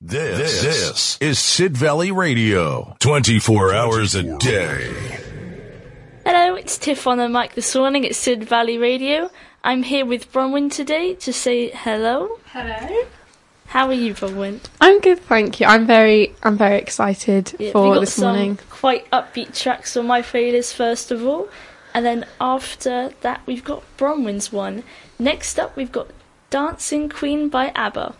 This, this is Sid Valley Radio, 24 hours a day. Hello, it's Tiff on the mic this morning at Sid Valley Radio. I'm here with Bronwyn today to say hello. Hello. How are you, Bronwyn? I'm good, thank you. I'm very, I'm very excited yeah, for this morning. Quite upbeat tracks on my playlist first of all, and then after that we've got Bronwyn's one. Next up, we've got Dancing Queen by ABBA.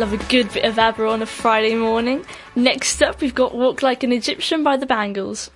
love a good bit of ABBA on a Friday morning. Next up, we've got Walk Like an Egyptian by the Bangles.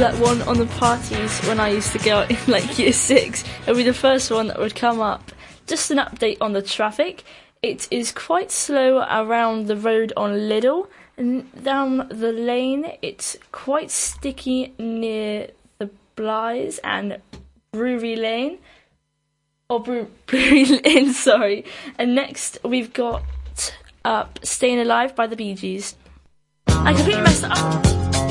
that one on the parties when I used to go in like year six. It'll be the first one that would come up. Just an update on the traffic. It is quite slow around the road on Lidl and down the lane. It's quite sticky near the Blighs and Brewery Lane. Or Bre- Brewery Lane, sorry. And next we've got up Staying Alive by the Bee Gees. I completely messed up.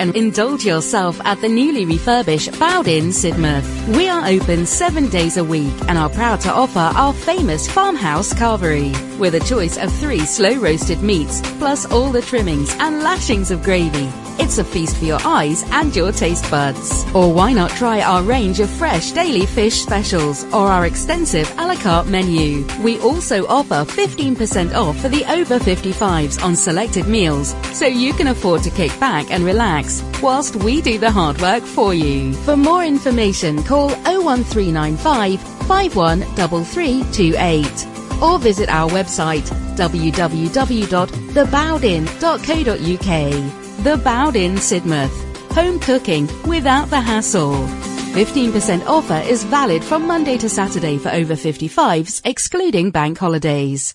And indulge yourself at the newly refurbished Bowd Inn Sidmouth. We are open seven days a week and are proud to offer our famous farmhouse carvery with a choice of three slow roasted meats plus all the trimmings and lashings of gravy. It's a feast for your eyes and your taste buds. Or why not try our range of fresh daily fish specials or our extensive a la carte menu? We also offer 15% off for the over 55s on selected meals, so you can afford to kick back and relax whilst we do the hard work for you. For more information, call 01395 513328 or visit our website www.thebowedin.co.uk. The Bowd Inn Sidmouth. Home cooking without the hassle. 15% offer is valid from Monday to Saturday for over 55s, excluding bank holidays.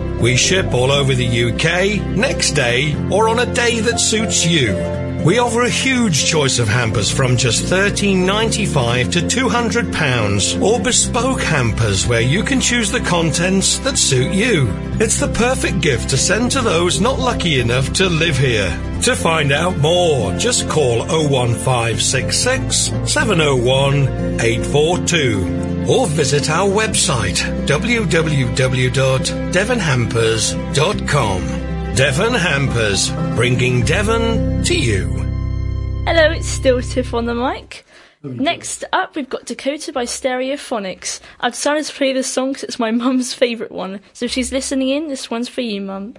We ship all over the UK, next day, or on a day that suits you. We offer a huge choice of hampers from just $13.95 to £200, or bespoke hampers where you can choose the contents that suit you. It's the perfect gift to send to those not lucky enough to live here. To find out more, just call 01566 701 842 or visit our website www.devonhampers.com. Devon Hampers, bringing Devon to you. Hello, it's still Tiff on the mic. Next up, we've got Dakota by Stereophonics. I've decided to play this song because it's my mum's favourite one. So if she's listening in, this one's for you, mum.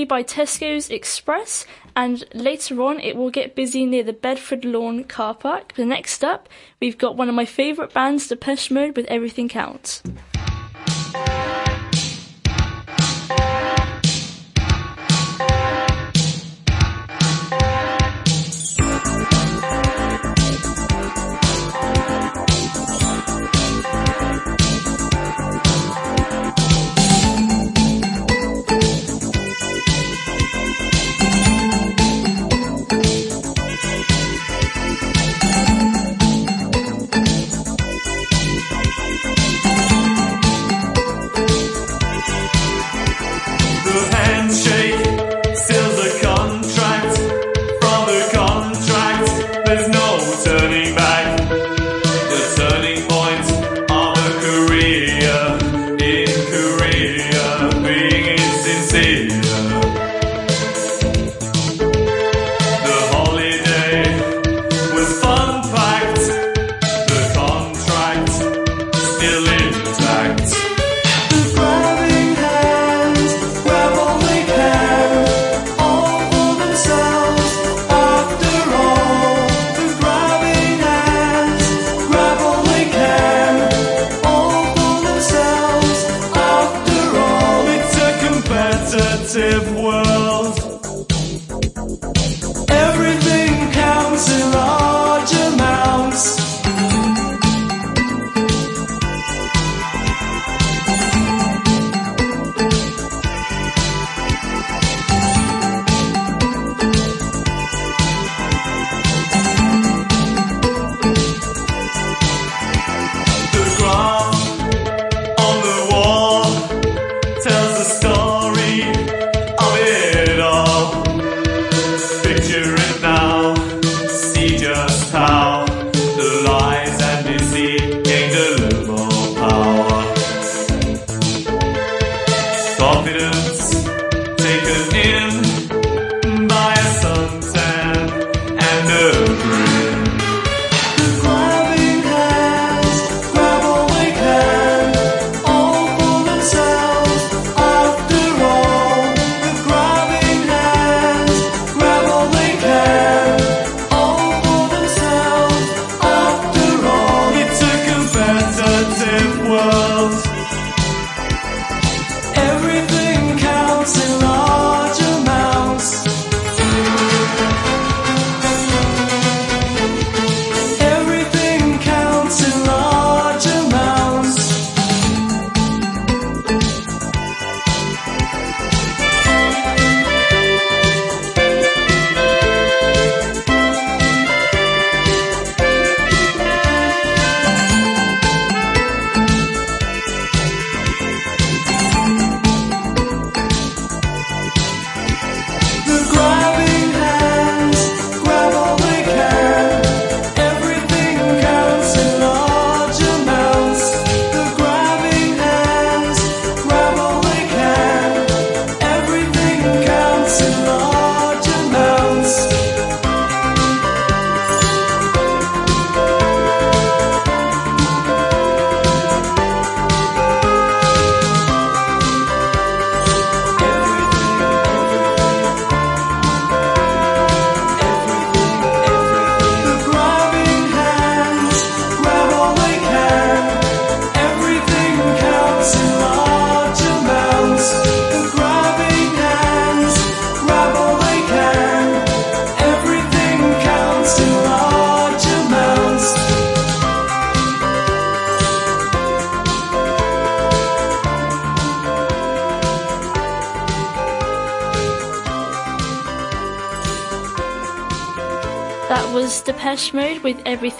you by Tesco's Express, and later on it will get busy near the Bedford Lawn car park. The next up, we've got one of my favourite bands, Depeche Mode, with Everything Counts.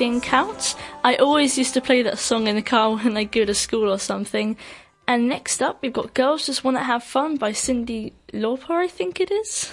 Everything Counts. I always used to play that song in the car when I go to school or something. And next up, we've got Girls Just Wanna Have Fun by Cyndi Lauper, I think it is.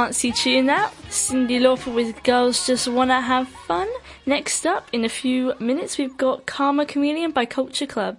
Dancey tune that. Cyndi Lauper with Girls Just Wanna Have Fun. Next up, in a few minutes, we've got Karma Chameleon by Culture Club.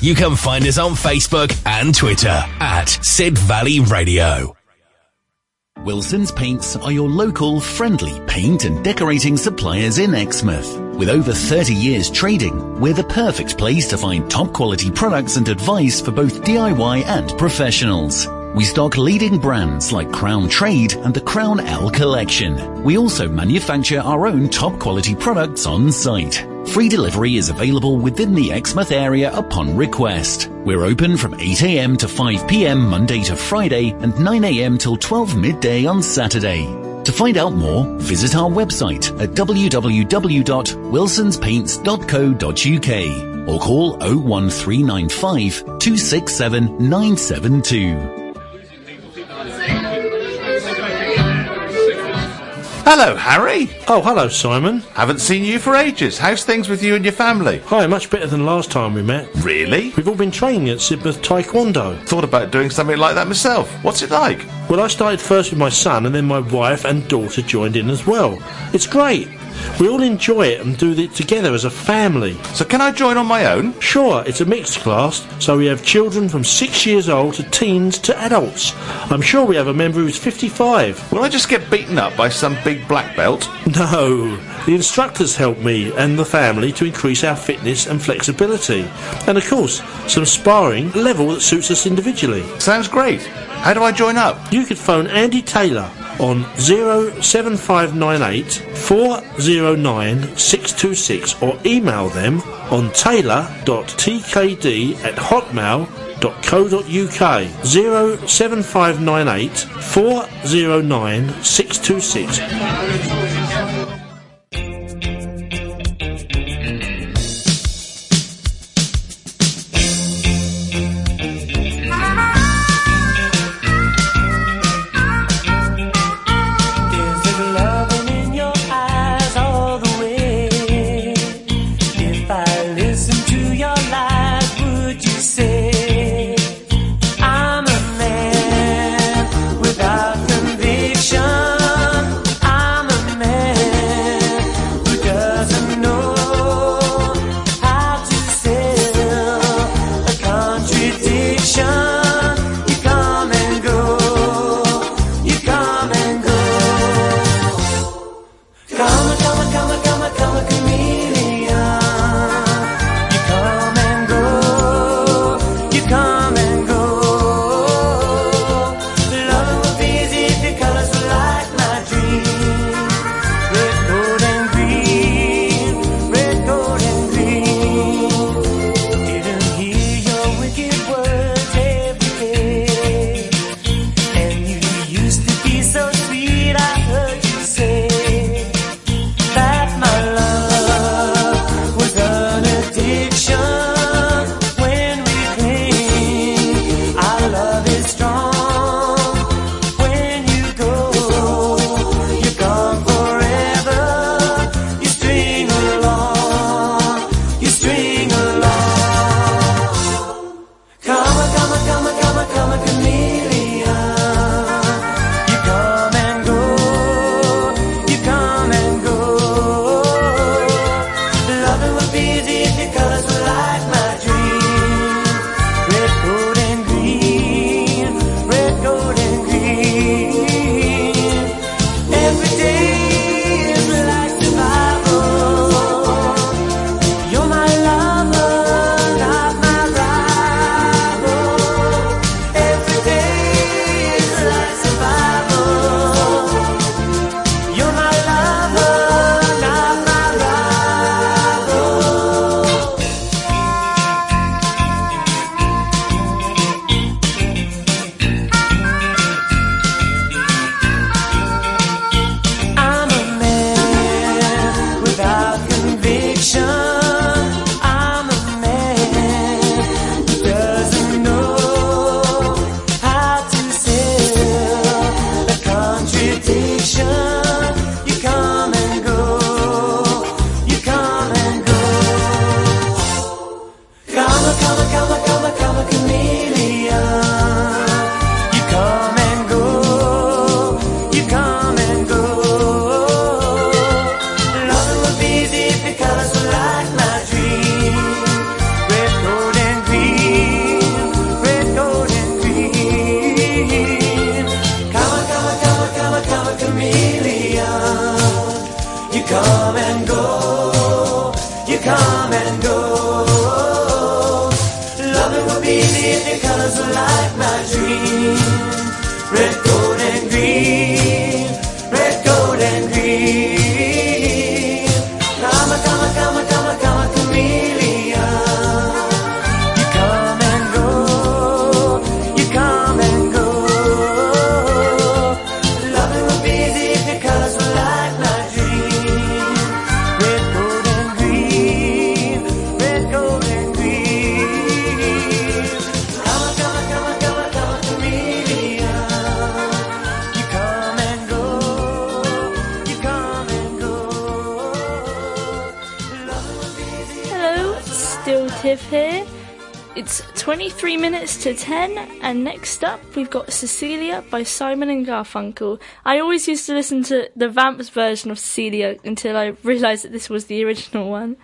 you can find us on Facebook and Twitter at Sid Valley Radio. Wilson's Paints are your local, friendly paint and decorating suppliers in Exmouth. With over 30 years trading, we're the perfect place to find top quality products and advice for both DIY and professionals. We stock leading brands like Crown Trade and the Crown L Collection. We also manufacture our own top quality products on site. Free delivery is available within the Exmouth area upon request. We're open from 8am to 5pm Monday to Friday and 9am till 12 midday on Saturday. To find out more, visit our website at www.wilsonspaints.co.uk or call 01395 267 972. Hello, Harry. Oh, hello, Simon. Haven't seen you for ages. How's things with you and your family? Hi, much better than last time we met. Really? We've all been training at Sidmouth Taekwondo. Thought about doing something like that myself. What's it like? Well, I started first with my son, and then my wife and daughter joined in as well. It's great. We all enjoy it and do it together as a family. So can I join on my own? Sure, it's a mixed class, so we have children from six years old to teens to adults. I'm sure we have a member who's 55. Will I just get beaten up by some big black belt? No, the instructors help me and the family to increase our fitness and flexibility. And of course, some sparring level that suits us individually. Sounds great. How do I join up? You could phone Andy Taylor on 07598 409 626 or email them on taylor.tkd at hotmail.co.uk 07598 409 626. Cecilia by Simon and Garfunkel. I always used to listen to the Vamps version of Cecilia until I realised that this was the original one.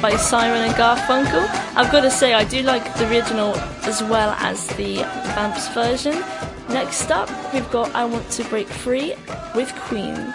by Simon and Garfunkel. I've got to say, I do like the original as well as the Vamps version. Next up, we've got I Want to Break Free with Queen.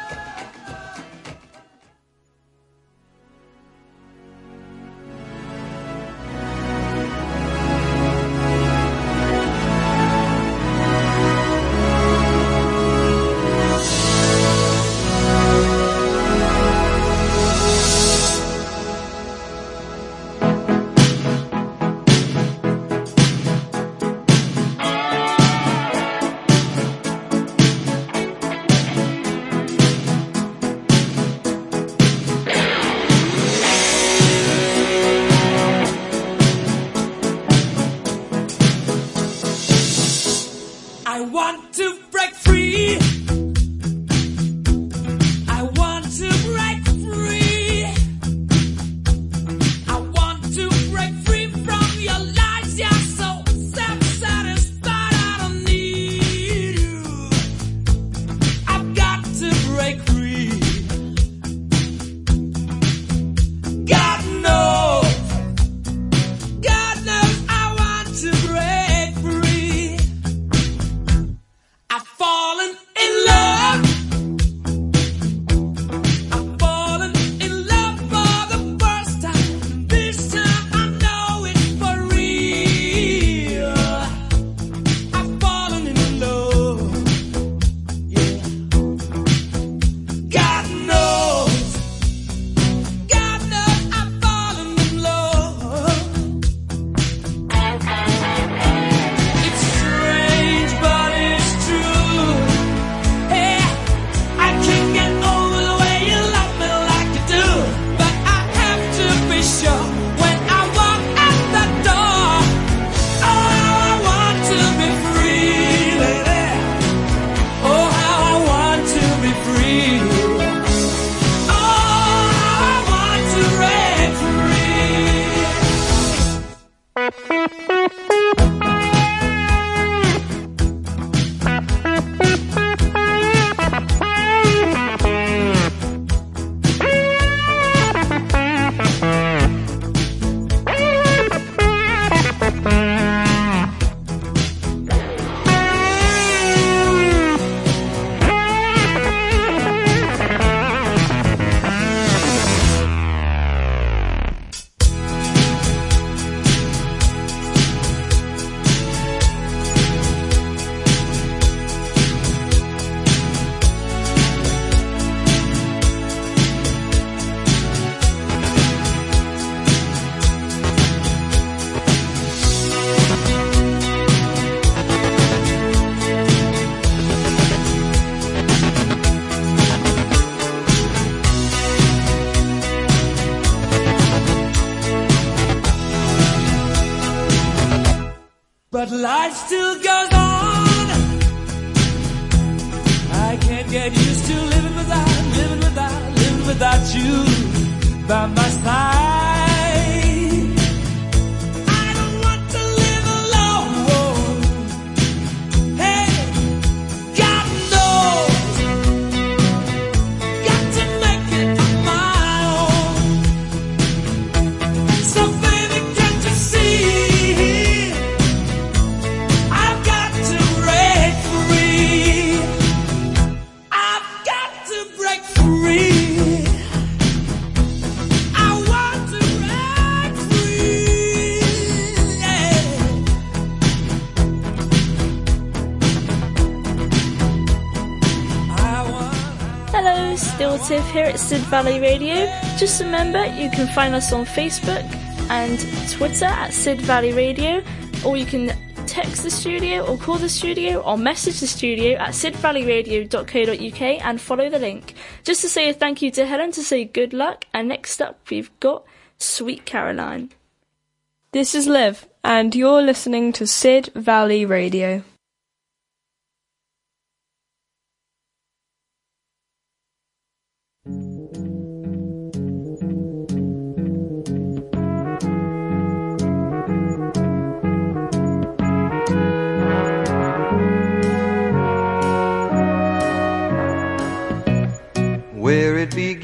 Sid Valley Radio. Just remember, you can find us on Facebook and Twitter at Sid Valley Radio, or you can text the studio or call the studio or message the studio at sidvalleyradio.co.uk and follow the link. Just to say a thank you to Helen to say good luck, and next up we've got Sweet Caroline. This is Liv, and you're listening to Sid Valley Radio.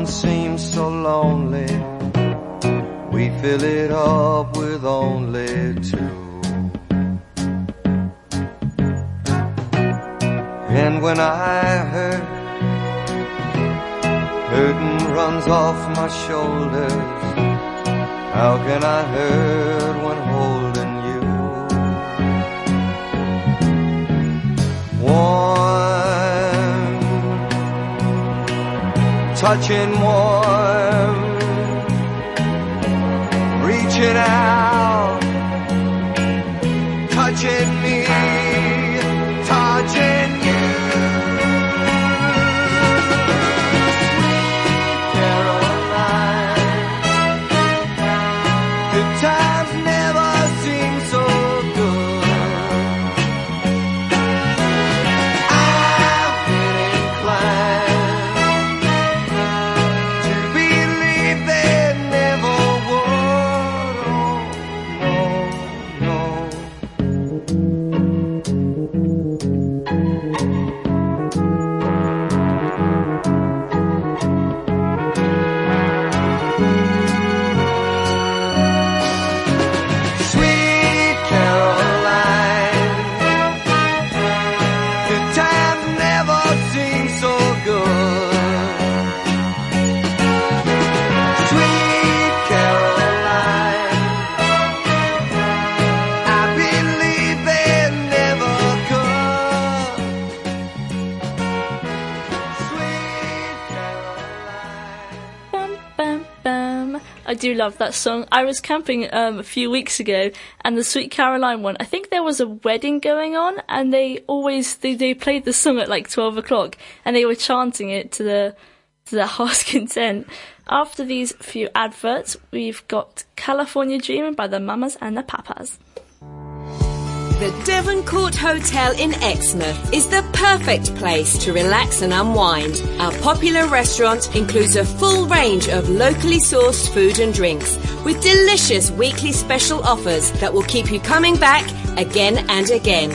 And it don't seem so lonely. We fill it up with only two. And when I hurt Burden runs off my shoulders. How can I hurt when holding you? Warm, touching warm, reaching out, touching do love that song. I was camping um, a few weeks ago, and the Sweet Caroline one. I think there was a wedding going on, and they always they, they played the song at like twelve o'clock, and they were chanting it to the to their heart's content. After these few adverts, we've got California Dreamin' by the Mamas and the Papas. The Devon Court Hotel in Exmouth is the perfect place to relax and unwind. Our popular restaurant includes a full range of locally sourced food and drinks with delicious weekly special offers that will keep you coming back again and again.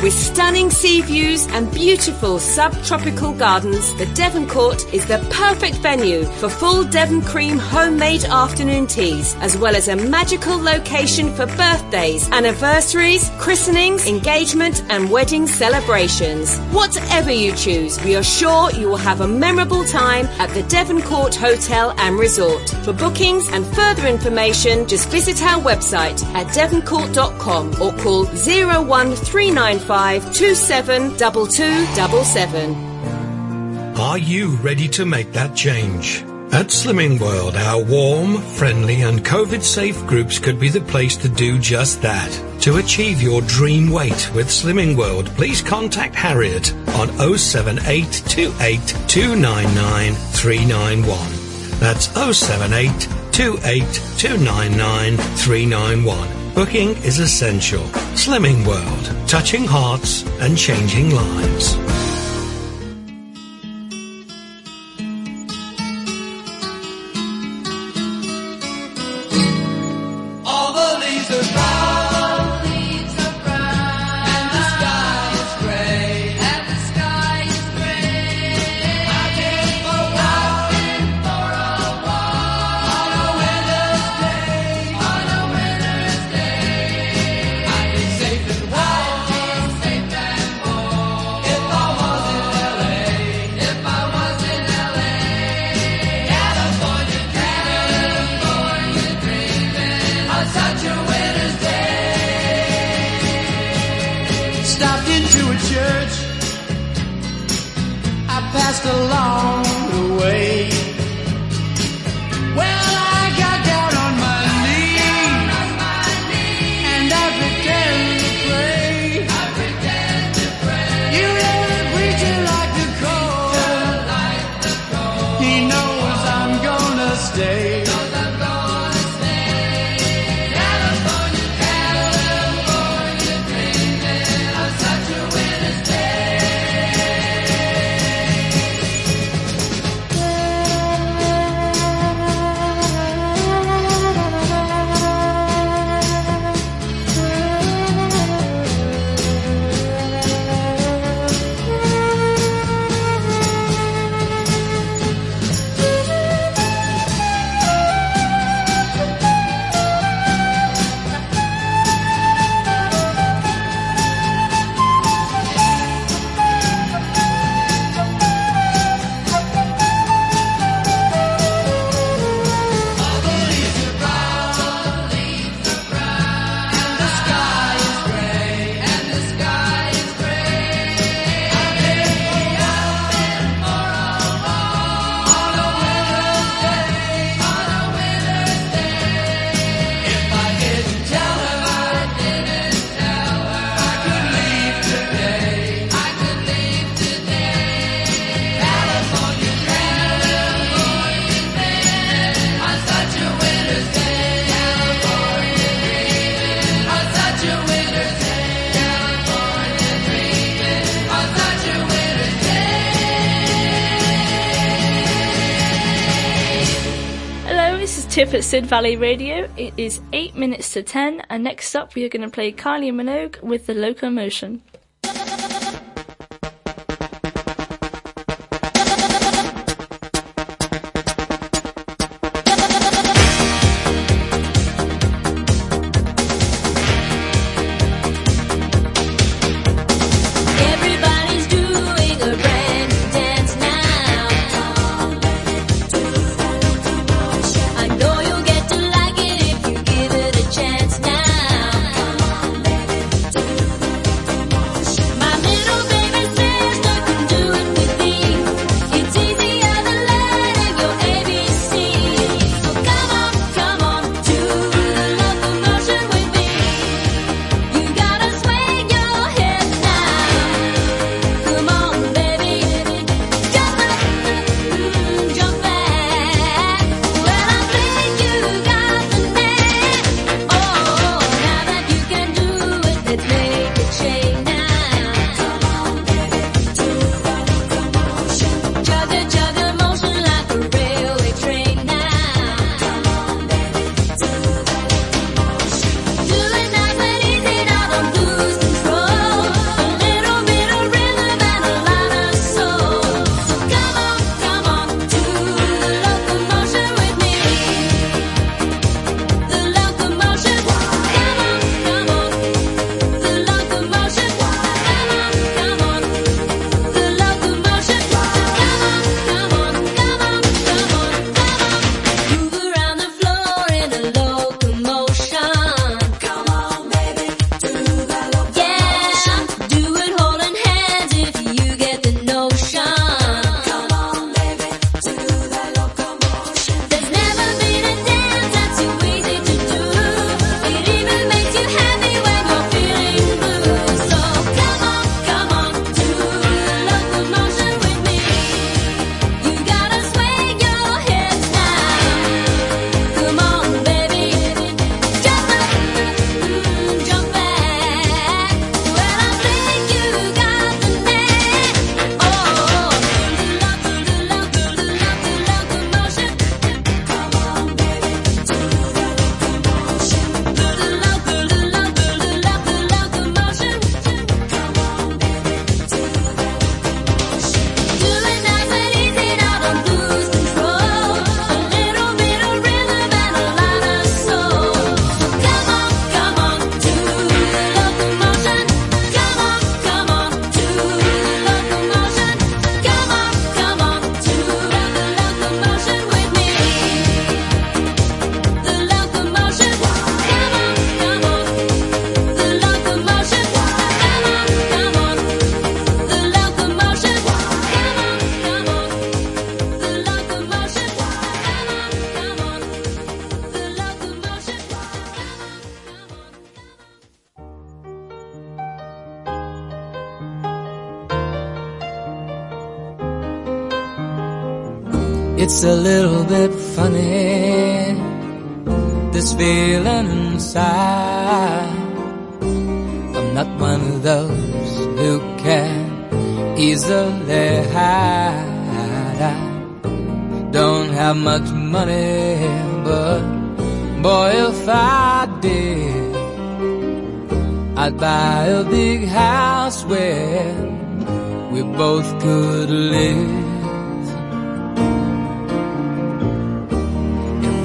With stunning sea views and beautiful subtropical gardens, the Devon Court is the perfect venue for full Devon cream homemade afternoon teas, as well as a magical location for birthdays, anniversaries, christenings, engagement, and wedding celebrations. Whatever you choose, we are sure you will have a memorable time at the Devon Court Hotel and Resort. For bookings and further information, just visit our website at devoncourt.com or call 01395 272277. Are you ready to make that change? At Slimming World, our warm, friendly, and COVID safe groups could be the place to do just that. To achieve your dream weight with Slimming World, please contact Harriet on 07828 299 391. That's 078 28 299 391. Booking is essential. Slimming World, touching hearts and changing lives. At Sid Valley Radio. It is 8 minutes to 10, and next up we are going to play Kylie Minogue with The Locomotion.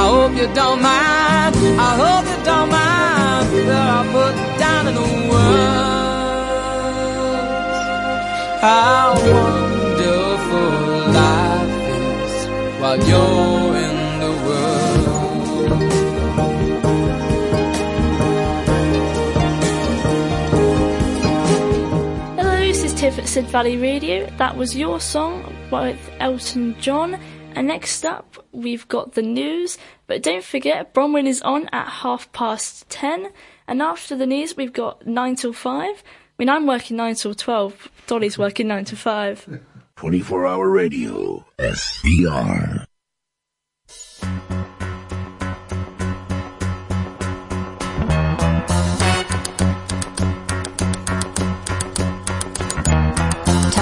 I hope you don't mind. I hope you don't mind that I put down in the words. How wonderful life is while you're in the world. Hello, this is Tiff at Sid Valley Radio. That was your song with Elton John. And next up, we've got the news. But don't forget, Bronwyn is on at half past ten. And after the news, we've got nine till five. I mean, I'm working nine till twelve. Dolly's working nine to five. 24 hour radio. SVR.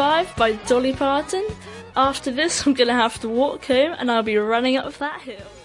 5 by Dolly Parton. After this, I'm gonna have to walk home and I'll be running up that hill.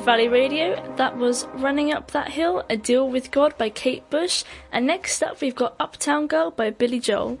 Valley Radio. That was Running Up That Hill, A Deal with God by Kate Bush. And next up, we've got Uptown Girl by Billy Joel.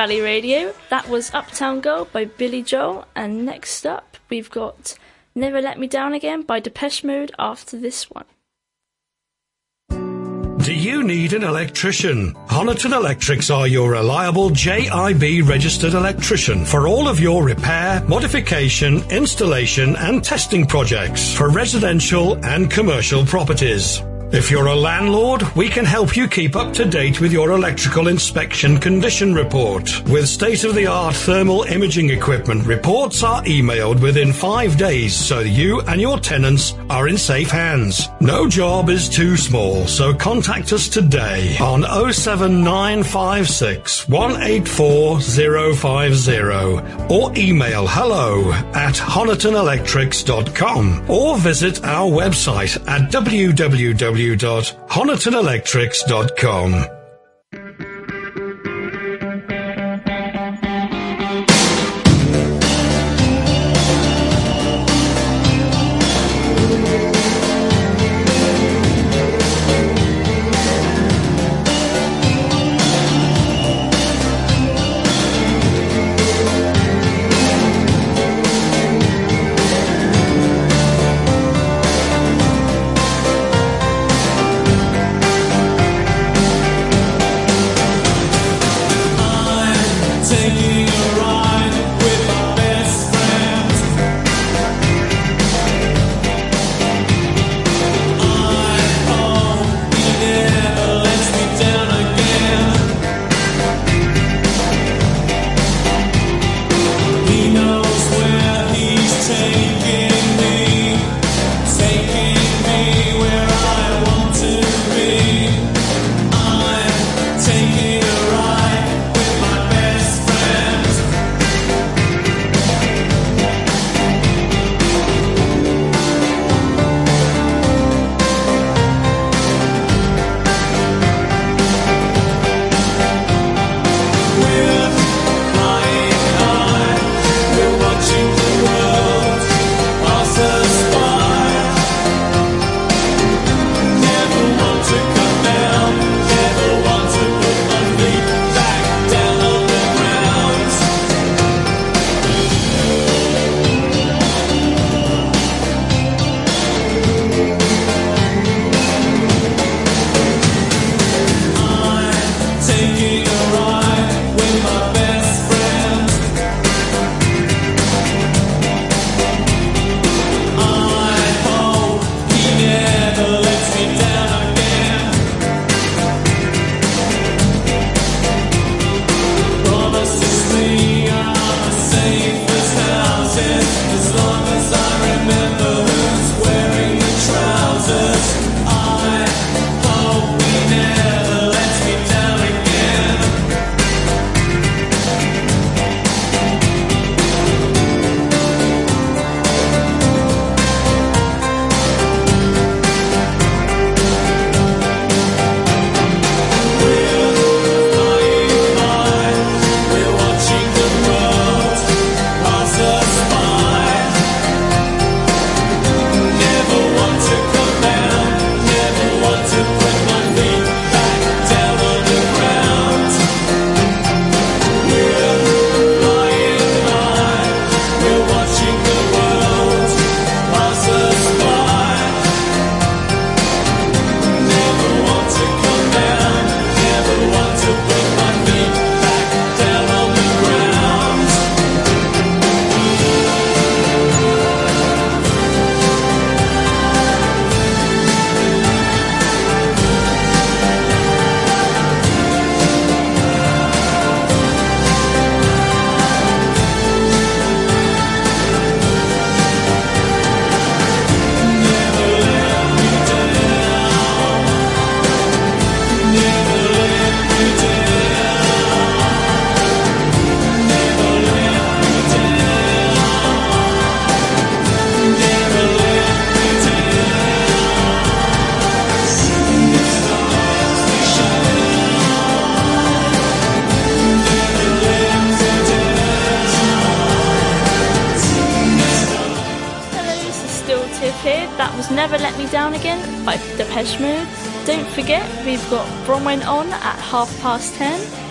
Valley Radio. That was Uptown Girl by Billy Joel. And next up, we've got Never Let Me Down Again by Depeche Mode after this one. Do you need an electrician? Honiton Electrics are your reliable JIB registered electrician for all of your repair, modification, installation and testing projects for residential and commercial properties. If you're a landlord, we can help you keep up to date with your electrical inspection condition report. With state-of-the-art thermal imaging equipment, reports are emailed within five days so you and your tenants are in safe hands. No job is too small, so contact us today on 07956 184050 or email hello at honitonelectrics.com or visit our website at www.honitonelectrics.com.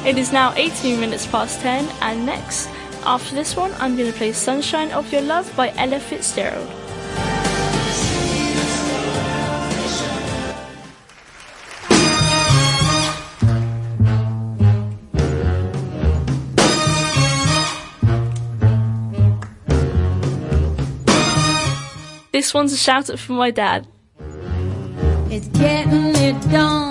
It is now 18 minutes past 10, and next, after this one, I'm going to play Sunshine of Your Love by Ella Fitzgerald. This one's a shout out for my dad. It's getting it done.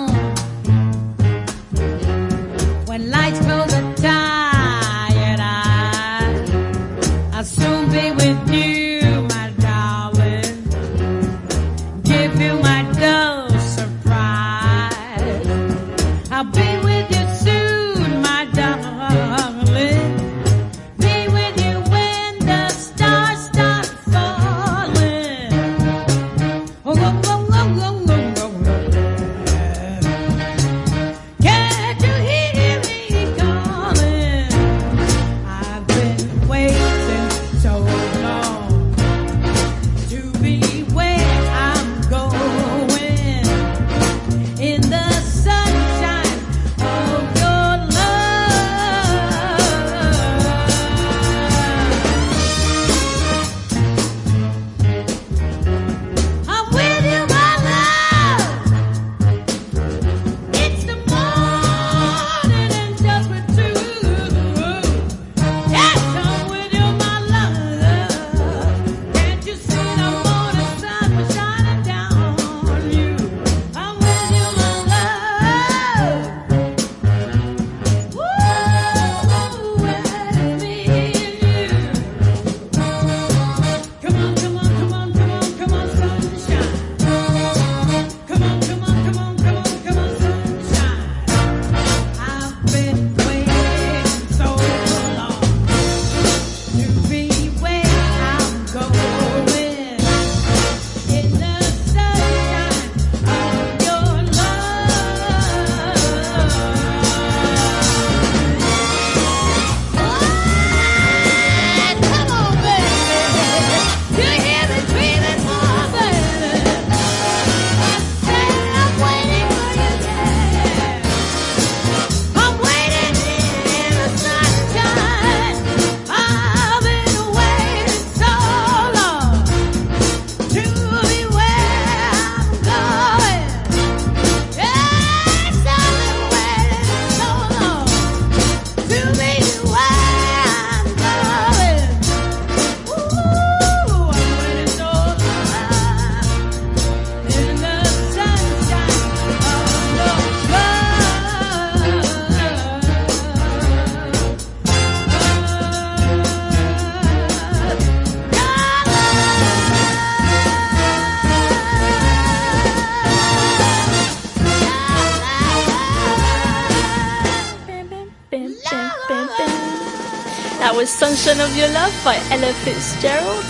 Sunshine of Your Love by Ella Fitzgerald.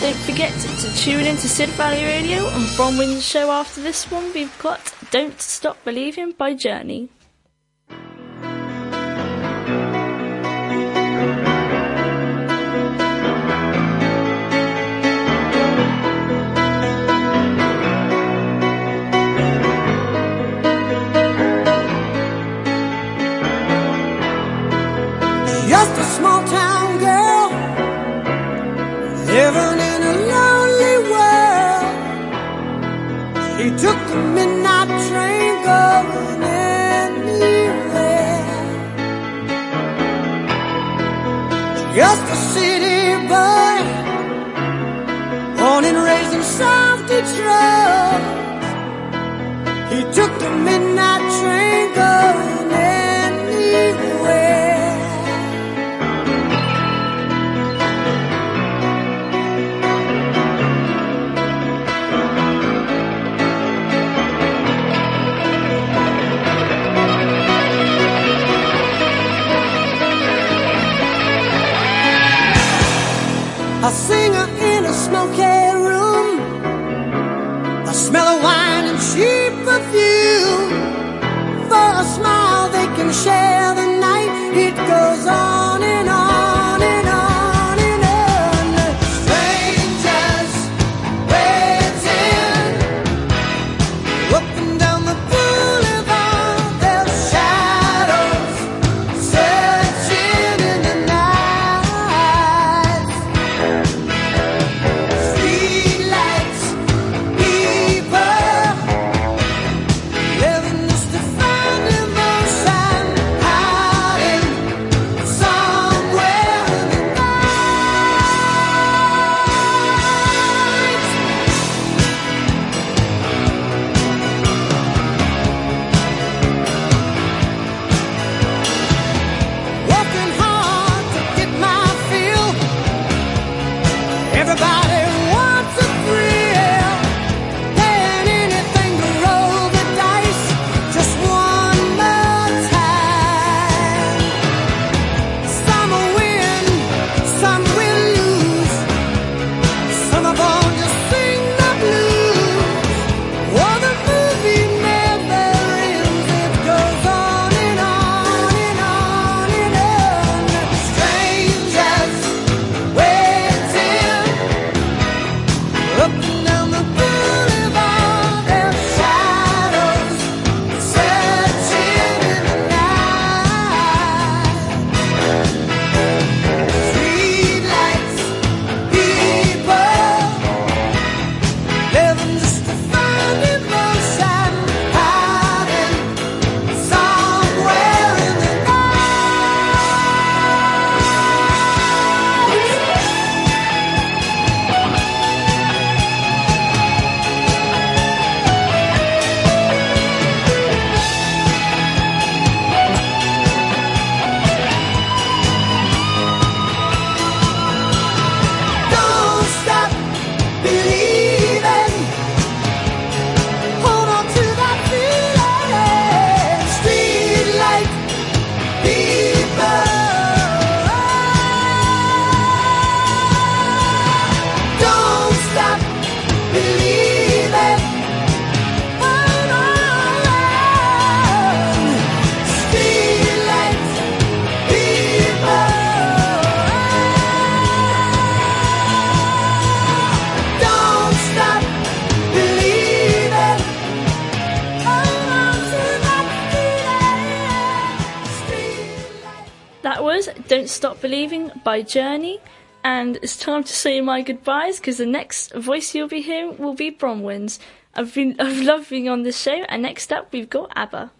Don't forget to tune in to Sid Valley Radio and from Win Show after this one we've got Don't Stop Believing by Journey. Don't Stop Believing by Journey. And it's time to say my goodbyes because the next voice you'll be hearing will be Bronwyn's. I've been I've loved being on this show, and next up we've got ABBA.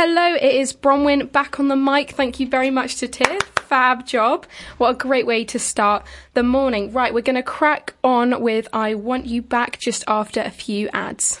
Hello. It is Bronwyn back on the mic. Thank you very much to Tiff. Fab job. What a great way to start the morning. Right, we're going to crack on with I Want You Back just after a few ads.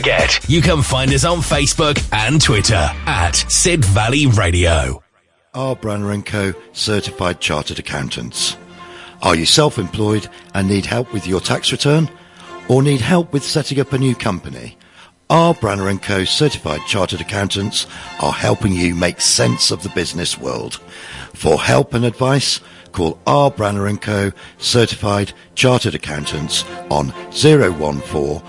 you can find us on Facebook and Twitter at Sid Valley Radio. R. Branner & Co. Certified Chartered Accountants. Are you self-employed and need help with your tax return? Or need help with setting up a new company? R. Branner & Co. Certified Chartered Accountants are helping you make sense of the business world. For help and advice, call R. Branner & Co. Certified Chartered Accountants on 014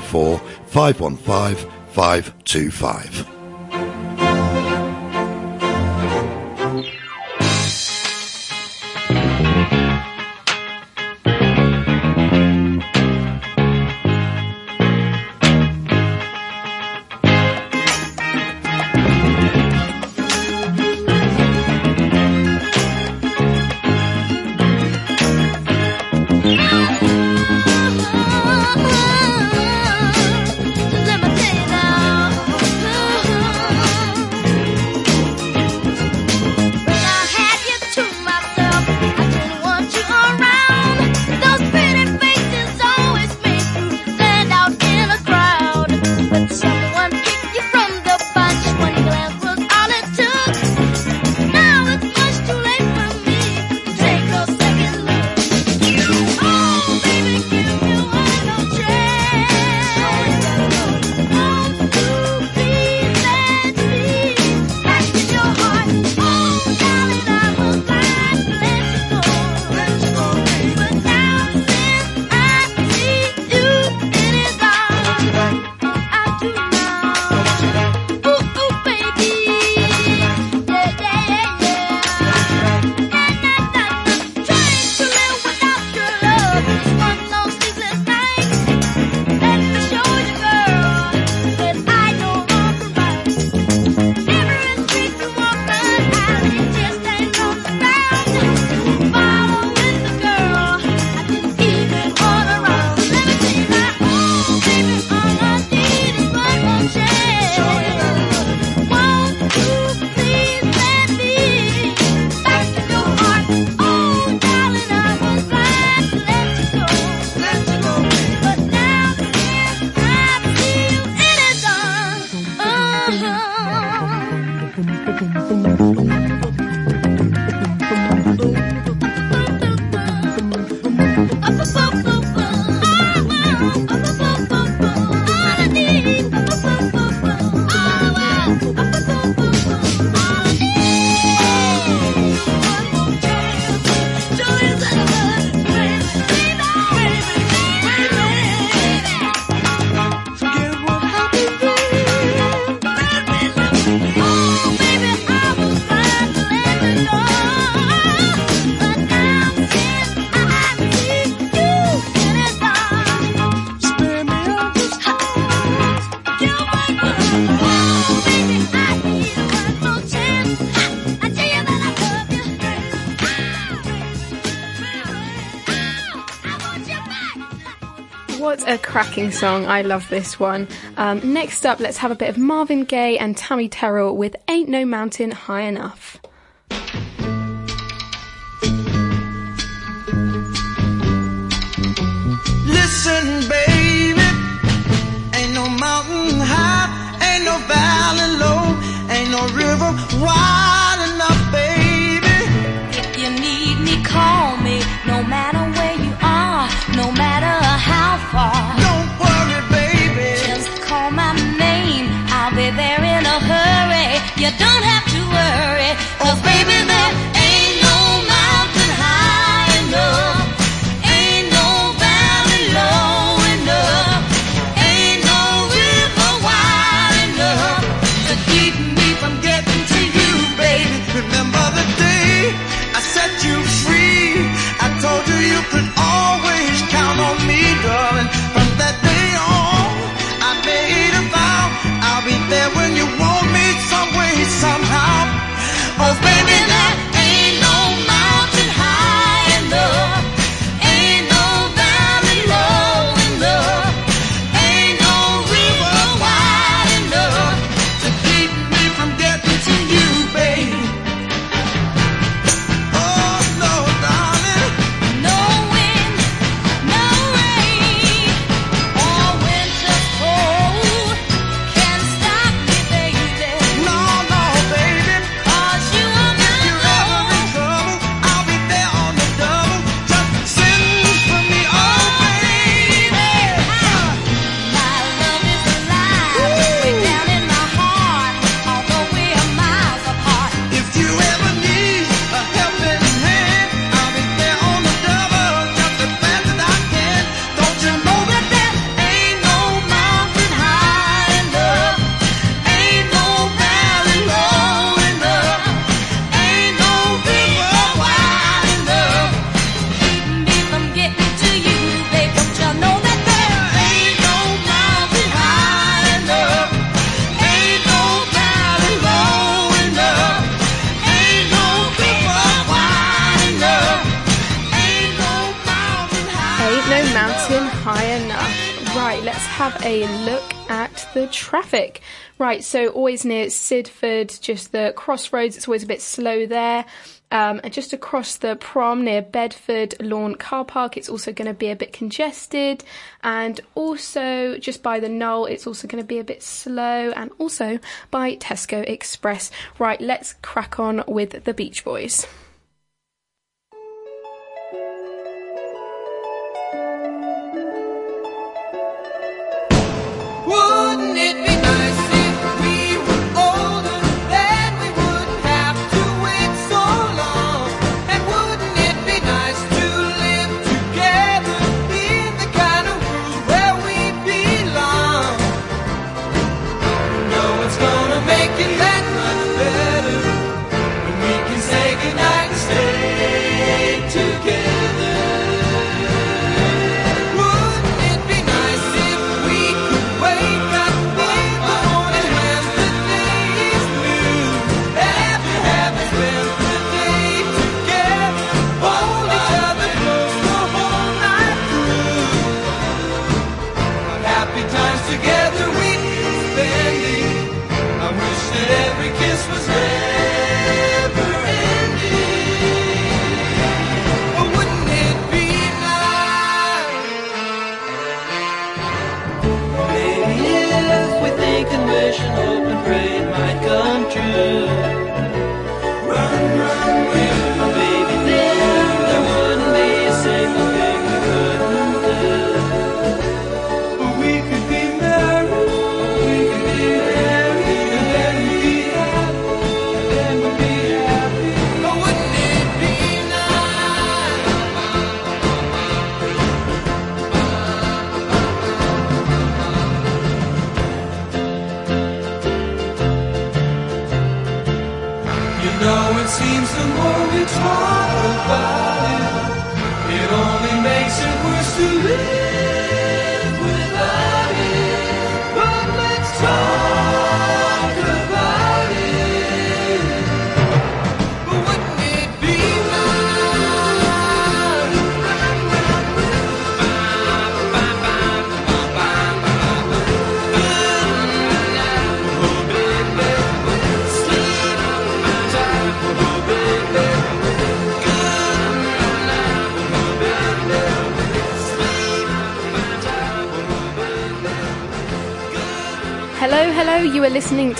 04 515 525. cracking song. I love this one. Um, next up, let's have a bit of Marvin Gaye and Tammy Terrell with Ain't No Mountain High Enough. crossroads, it's always a bit slow there. Um, and just across the prom near Bedford Lawn Car Park, it's also going to be a bit congested. And also just by the Knowle, it's also going to be a bit slow. And also by Tesco Express. Right, let's crack on with the Beach Boys.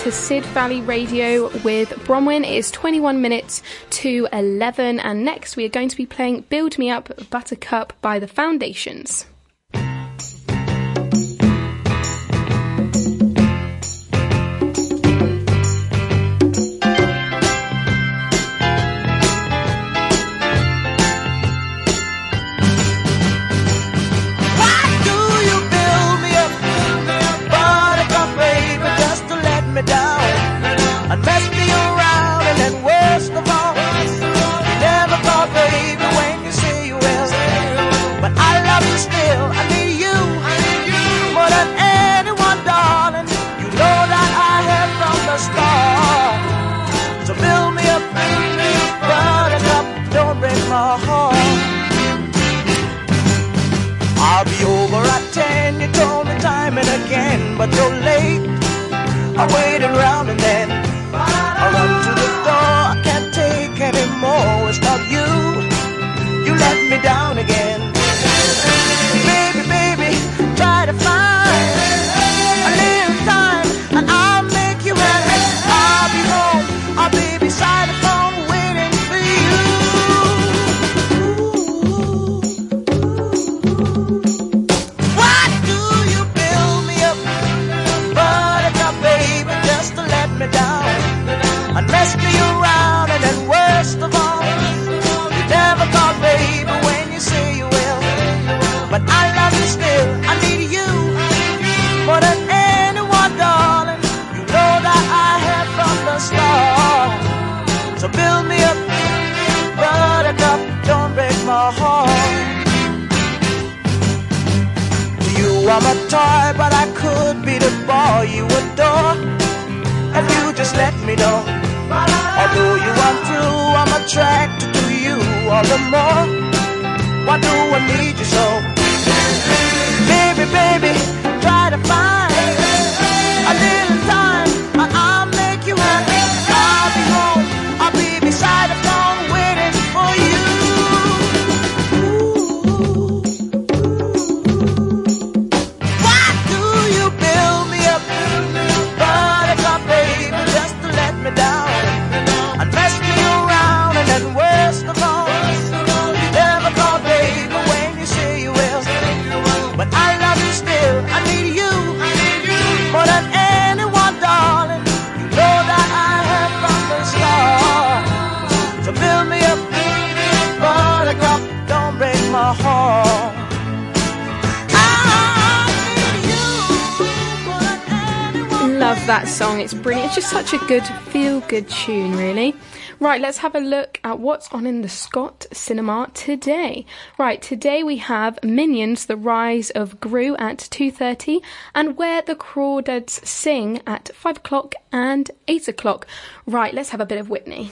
to Sid Valley Radio with Bronwyn. It is 21 minutes to 11, and next we are going to be playing Build Me Up Buttercup by The Foundations. more? Why do I need you? that song. It's brilliant. It's just such a good feel good tune, really. Right, let's have a look at what's on in the Scott cinema today. Right, today we have Minions: The Rise of Gru at 2:30 and Where the Crawdads Sing at 5 o'clock and 8 o'clock. Right, let's have a bit of Whitney.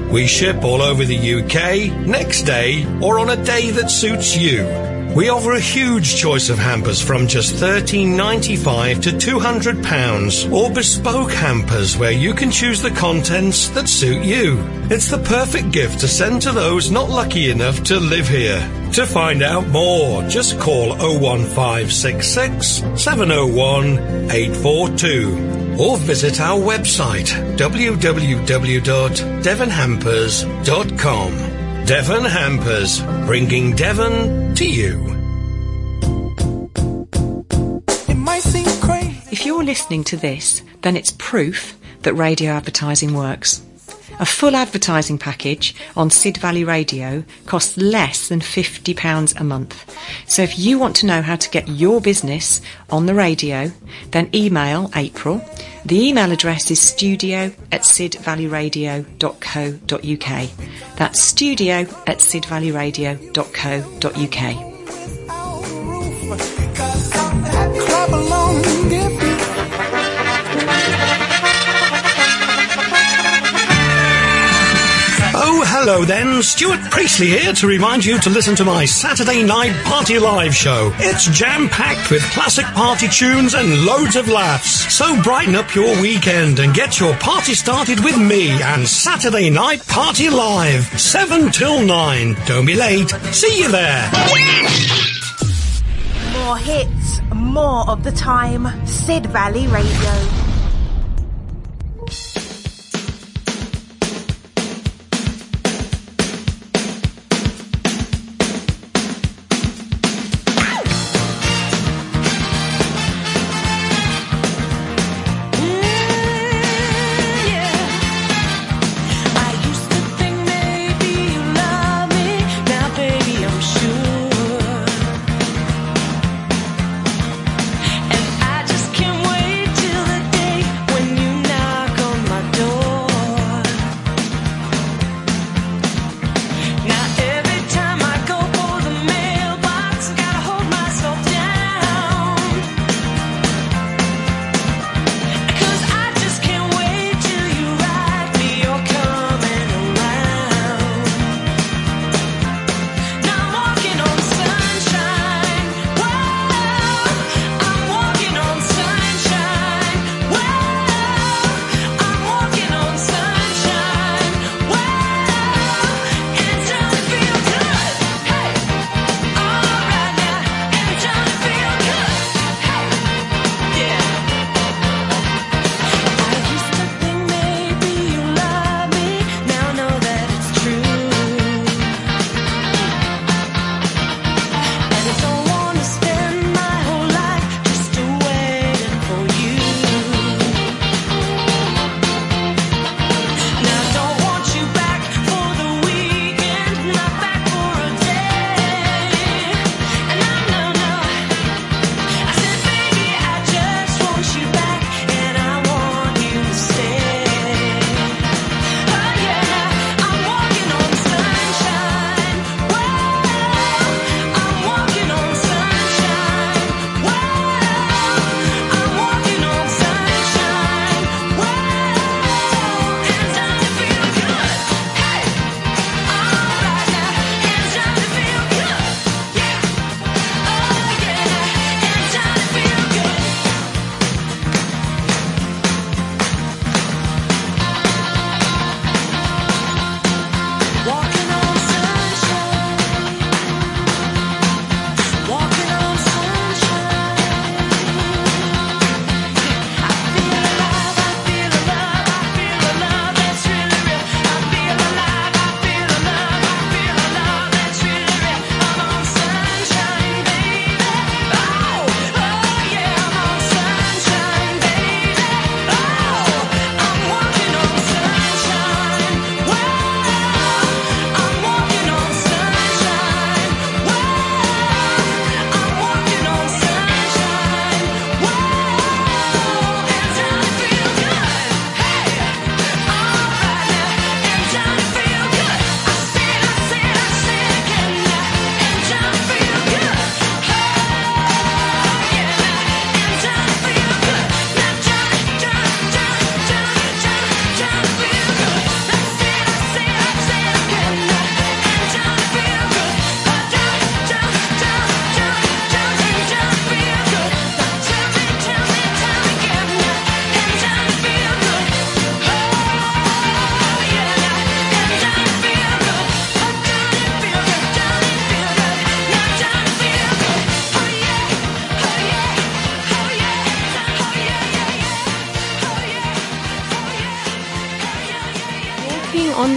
We ship all over the UK, next day, or on a day that suits you. We offer a huge choice of hampers from just $13.95 to £200 or bespoke hampers where you can choose the contents that suit you. It's the perfect gift to send to those not lucky enough to live here. To find out more, just call 01566 701 842 or visit our website www.devonhampers.com. Devon Hampers, bringing Devon to you. If you're listening to this, then it's proof that radio advertising works. A full advertising package on Sid Valley Radio costs less than £50 a month. So if you want to know how to get your business on the radio, then email April. The email address is studio at sidvalleyradio.co.uk. That's studio at sidvalleyradio.co.uk. hello then. Stuart Priestley here to remind you to listen to my Saturday night party live show. It's jam packed with classic party tunes and loads of laughs. So brighten up your weekend and get your party started with me and Saturday night party live, 7 till 9. Don't be late. See you there. More hits, more of the time. Sid Valley Radio.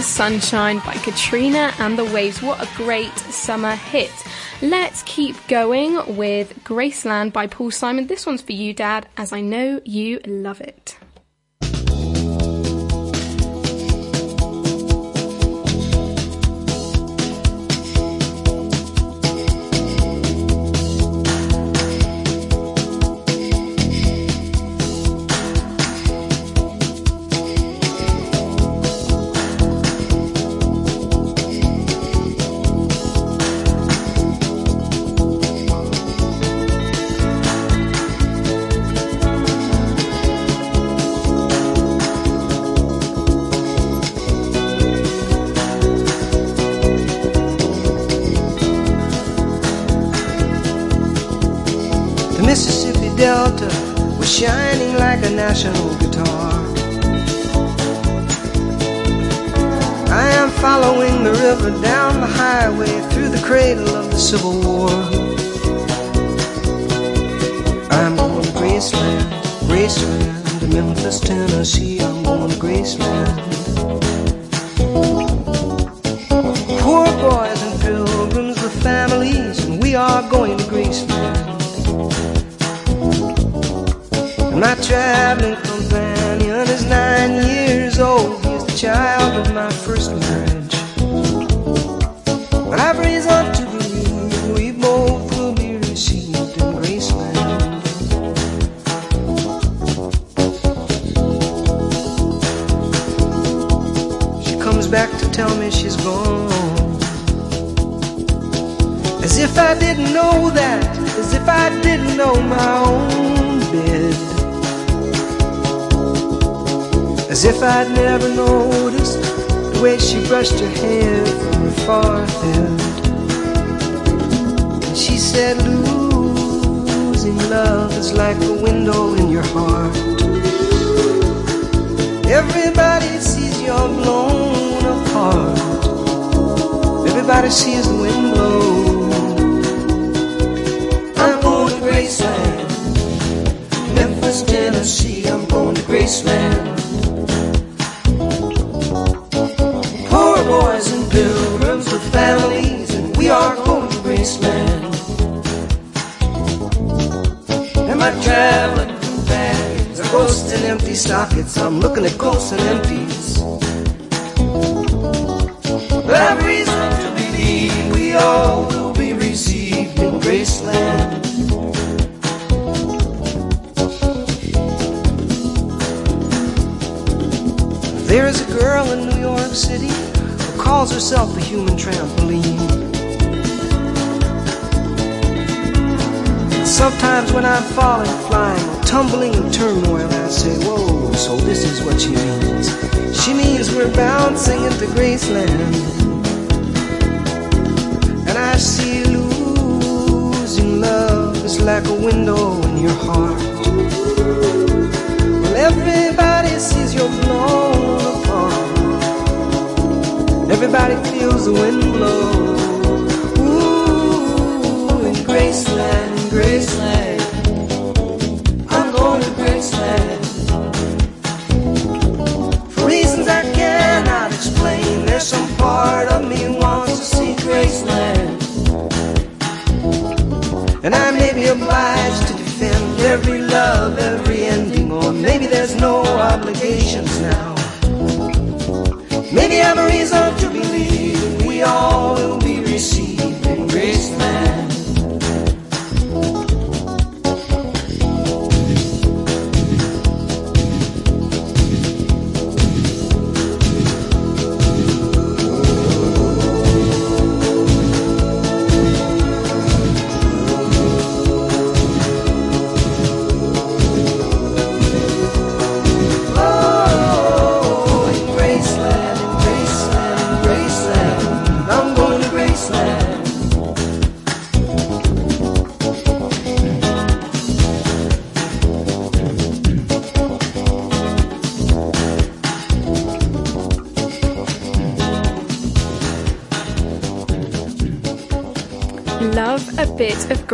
Sunshine by Katrina and the Waves. What a great summer hit. Let's keep going with Graceland by Paul Simon. This one's for you, Dad, as I know you love it. Civil War.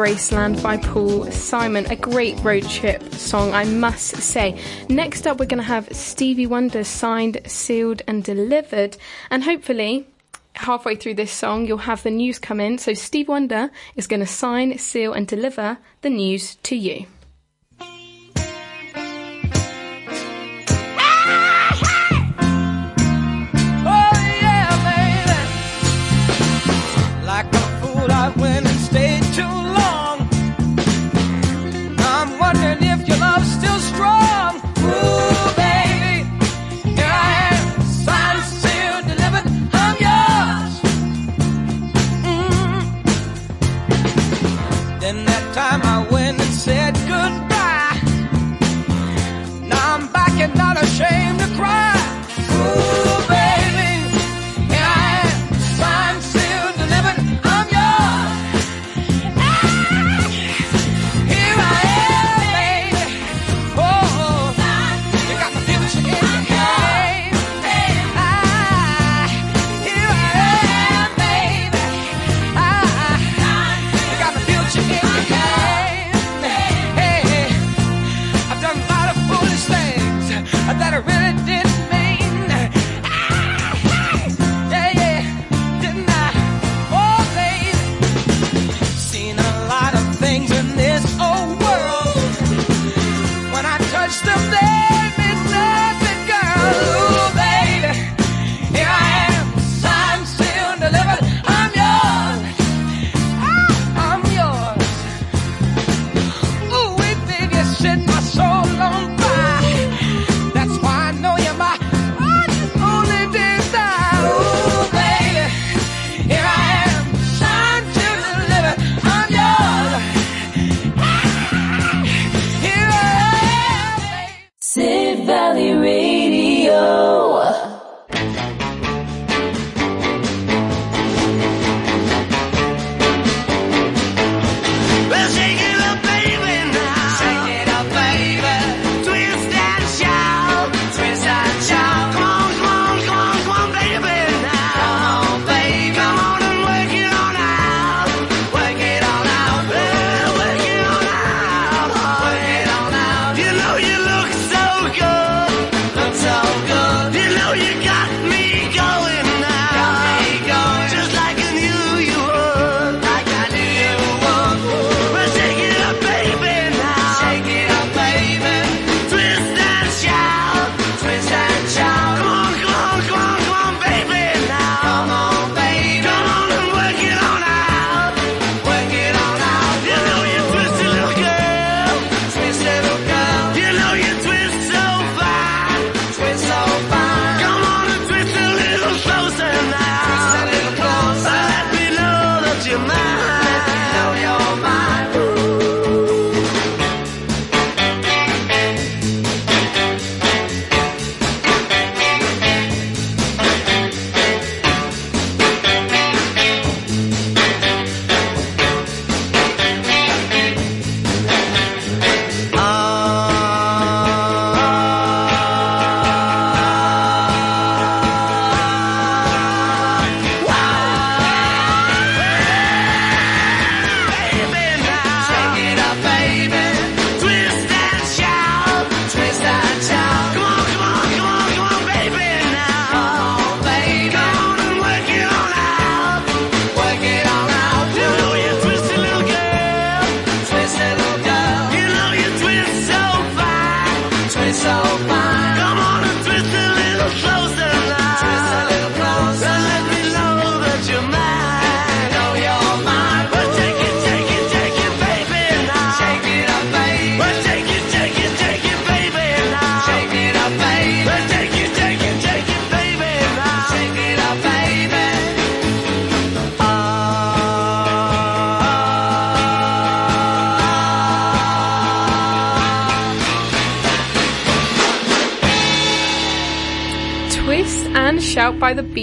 Graceland by Paul Simon. A great road trip song, I must say. Next up, we're going to have Stevie Wonder signed, sealed, and delivered. And hopefully, halfway through this song, you'll have the news come in. So, Stevie Wonder is going to sign, seal, and deliver the news to you.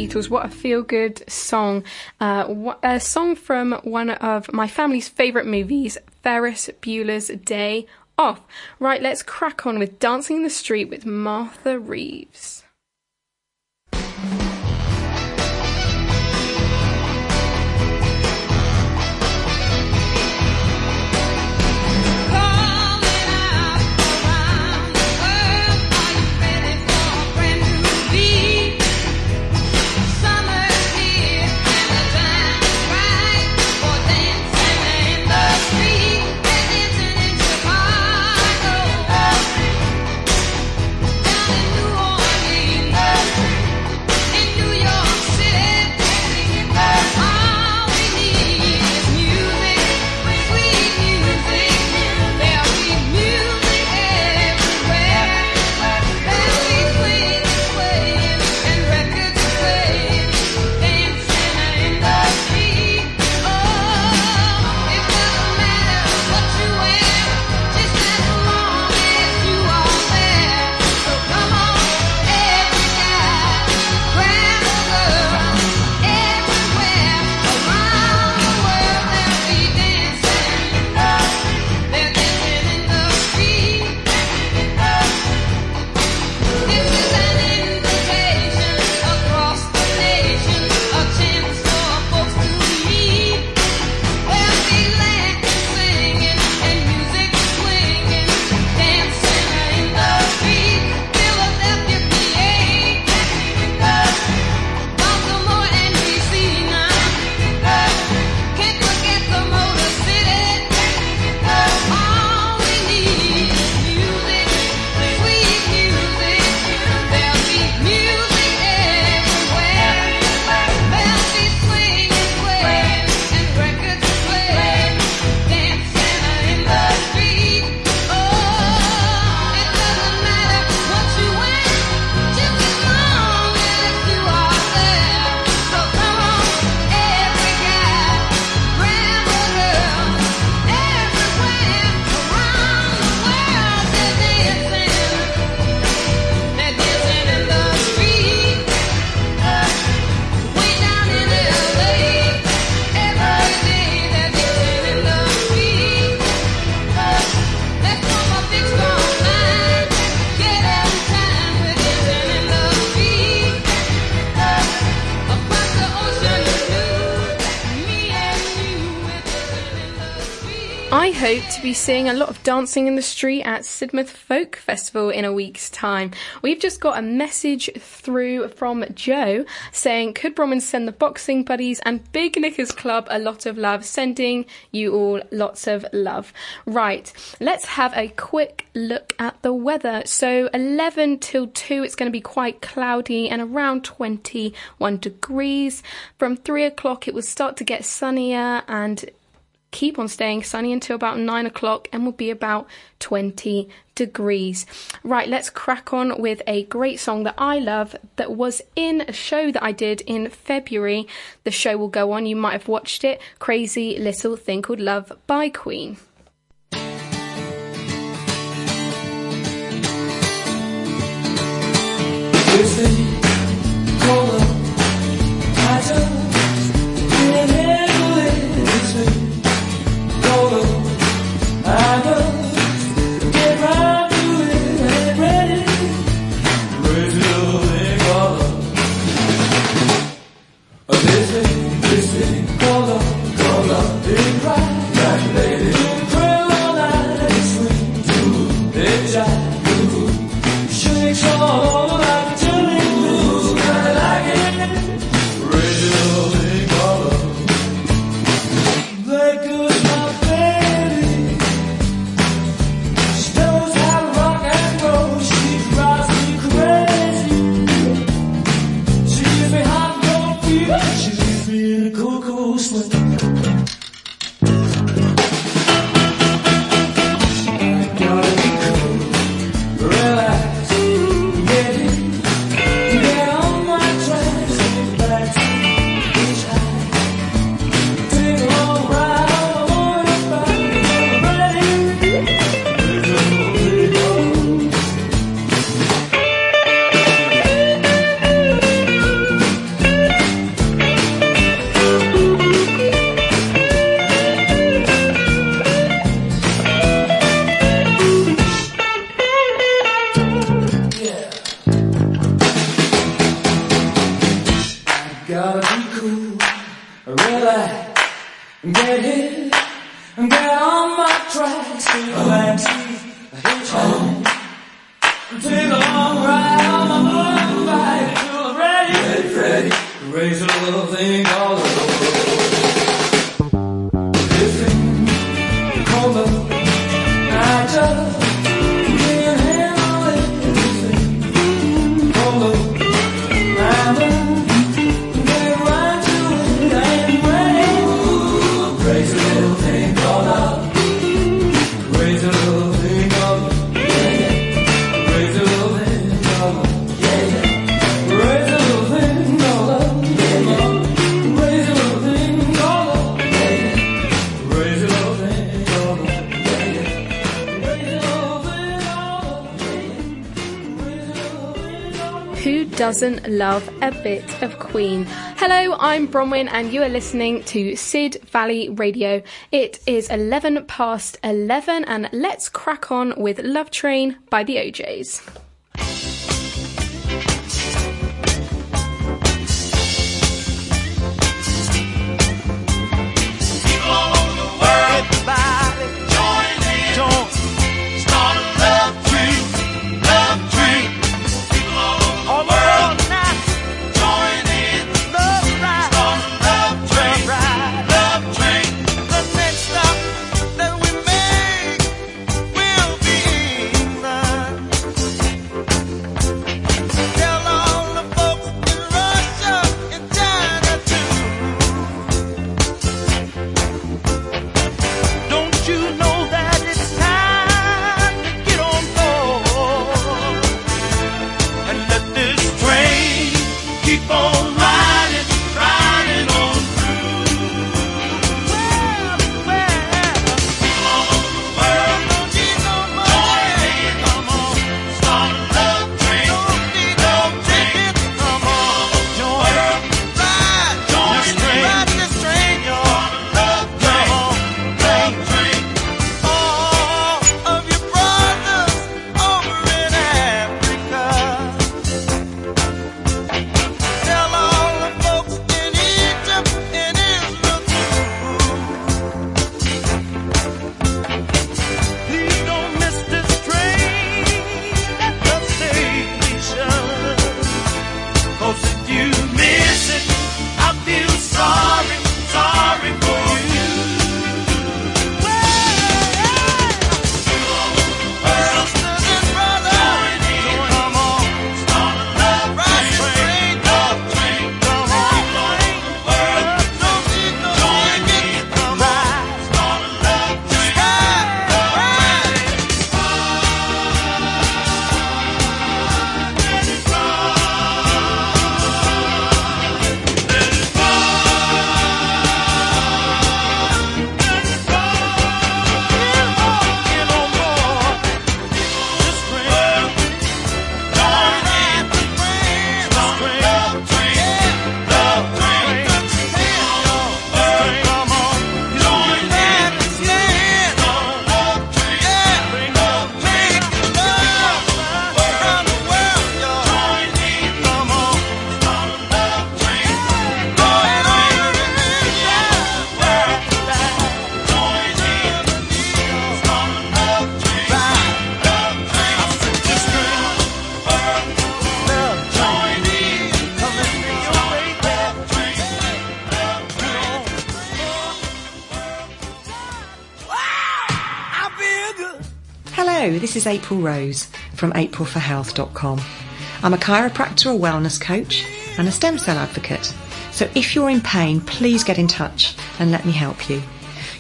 Beatles. What a feel good song. Uh, a song from one of my family's favourite movies, Ferris Bueller's Day Off. Right, let's crack on with Dancing in the Street with Martha Reeves. Seeing a lot of dancing in the street at Sidmouth Folk Festival in a week's time. We've just got a message through from Joe saying, Could Bromwell send the Boxing Buddies and Big Knickers Club a lot of love? Sending you all lots of love. Right, let's have a quick look at the weather. So 11 till 2, it's going to be quite cloudy and around 21 degrees. From 3 o'clock, it will start to get sunnier and keep on staying sunny until about 9 o'clock and will be about 20 degrees. Right, let's crack on with a great song that I love that was in a show that I did in February. The show will go on, you might have watched it Crazy Little Thing Called Love by Queen. Gotta doesn't love a bit of Queen? Hello, I'm Bronwyn, and you are listening to Sid Valley Radio. It is 11 past 11, and let's crack on with Love Train by the O'Jays. April Rose from aprilforhealth.com. I'm a chiropractor, a wellness coach, and a stem cell advocate. So if you're in pain, please get in touch and let me help you.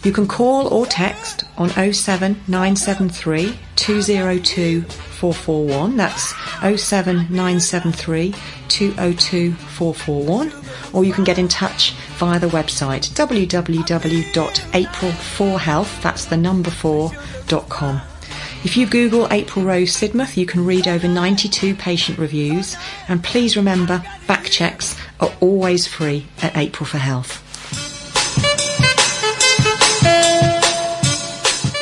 You can call or text on 07973 202 441. That's 07973 202 441. Or you can get in touch via the website www.april4health, that's the number 4.com. If you Google April Rose Sidmouth, you can read over 92 patient reviews. And please remember, back checks are always free at April for Health.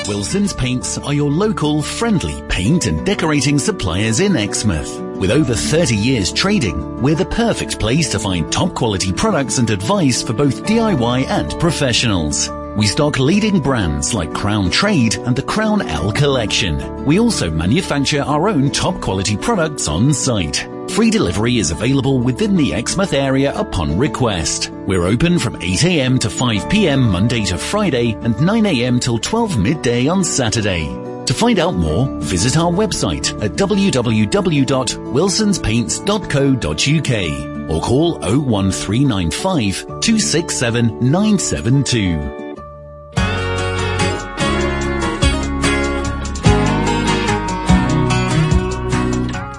Wilson's Paints are your local, friendly paint and decorating suppliers in Exmouth. With over 30 years trading, we're the perfect place to find top quality products and advice for both DIY and professionals. We stock leading brands like Crown Trade and the Crown L Collection. We also manufacture our own top quality products on site. Free delivery is available within the Exmouth area upon request. We're open from 8am to 5pm Monday to Friday and 9am till 12 midday on Saturday. To find out more, visit our website at www.wilsonspaints.co.uk or call 01395 267 972.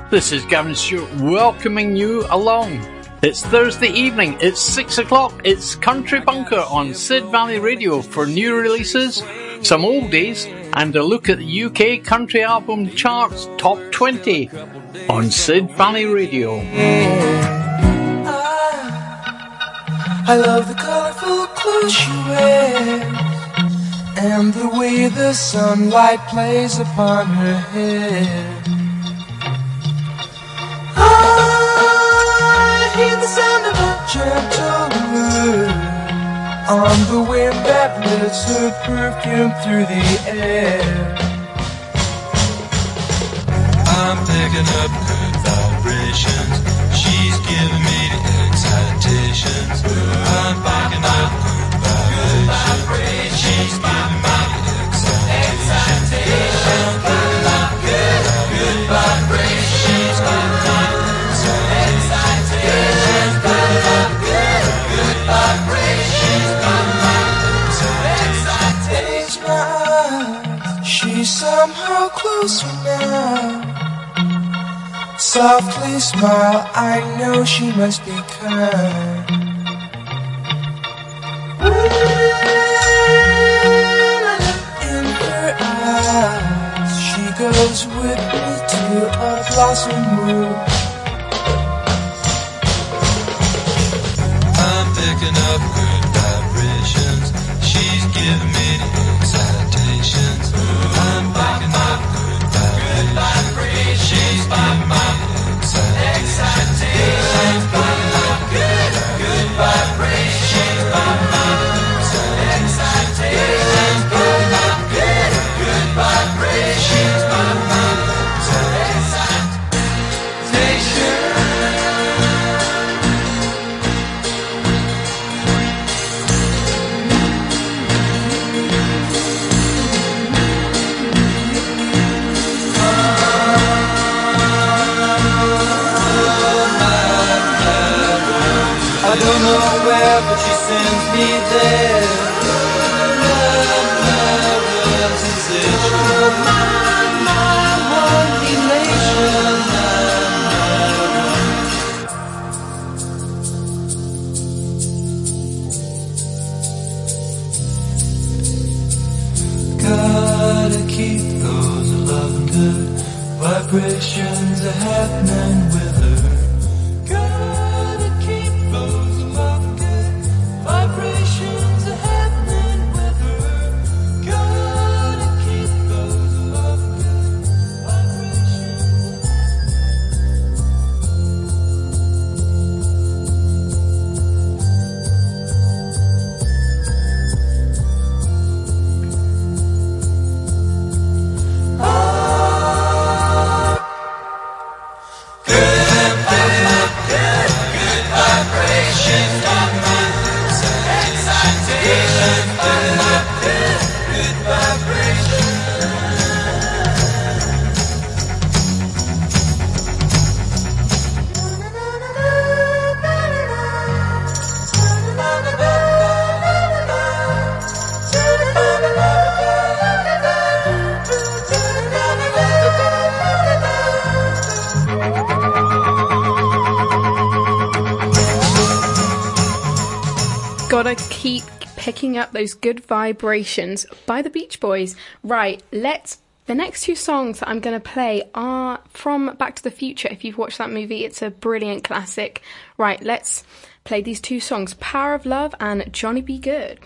This is Gavin Stewart welcoming you along. It's Thursday evening, it's 6 o'clock, it's Country Bunker on Sid Valley Radio for new releases, some oldies, and a look at the UK Country Album Charts Top 20 on Sid Valley Radio. Ah, I love the colorful clothes she wears and the way the sunlight plays upon her hair. Word on the wind that lifts her perfume through the air. I'm picking up Softly smile, I know she must be kind. In her eyes, she goes with me to a blossom room. Happening up those good vibrations by the Beach Boys. Right, let's. The next two songs that I'm going to play are from Back to the Future. If you've watched that movie, it's a brilliant classic. Right, let's play these two songs Power of Love and Johnny B. Goode.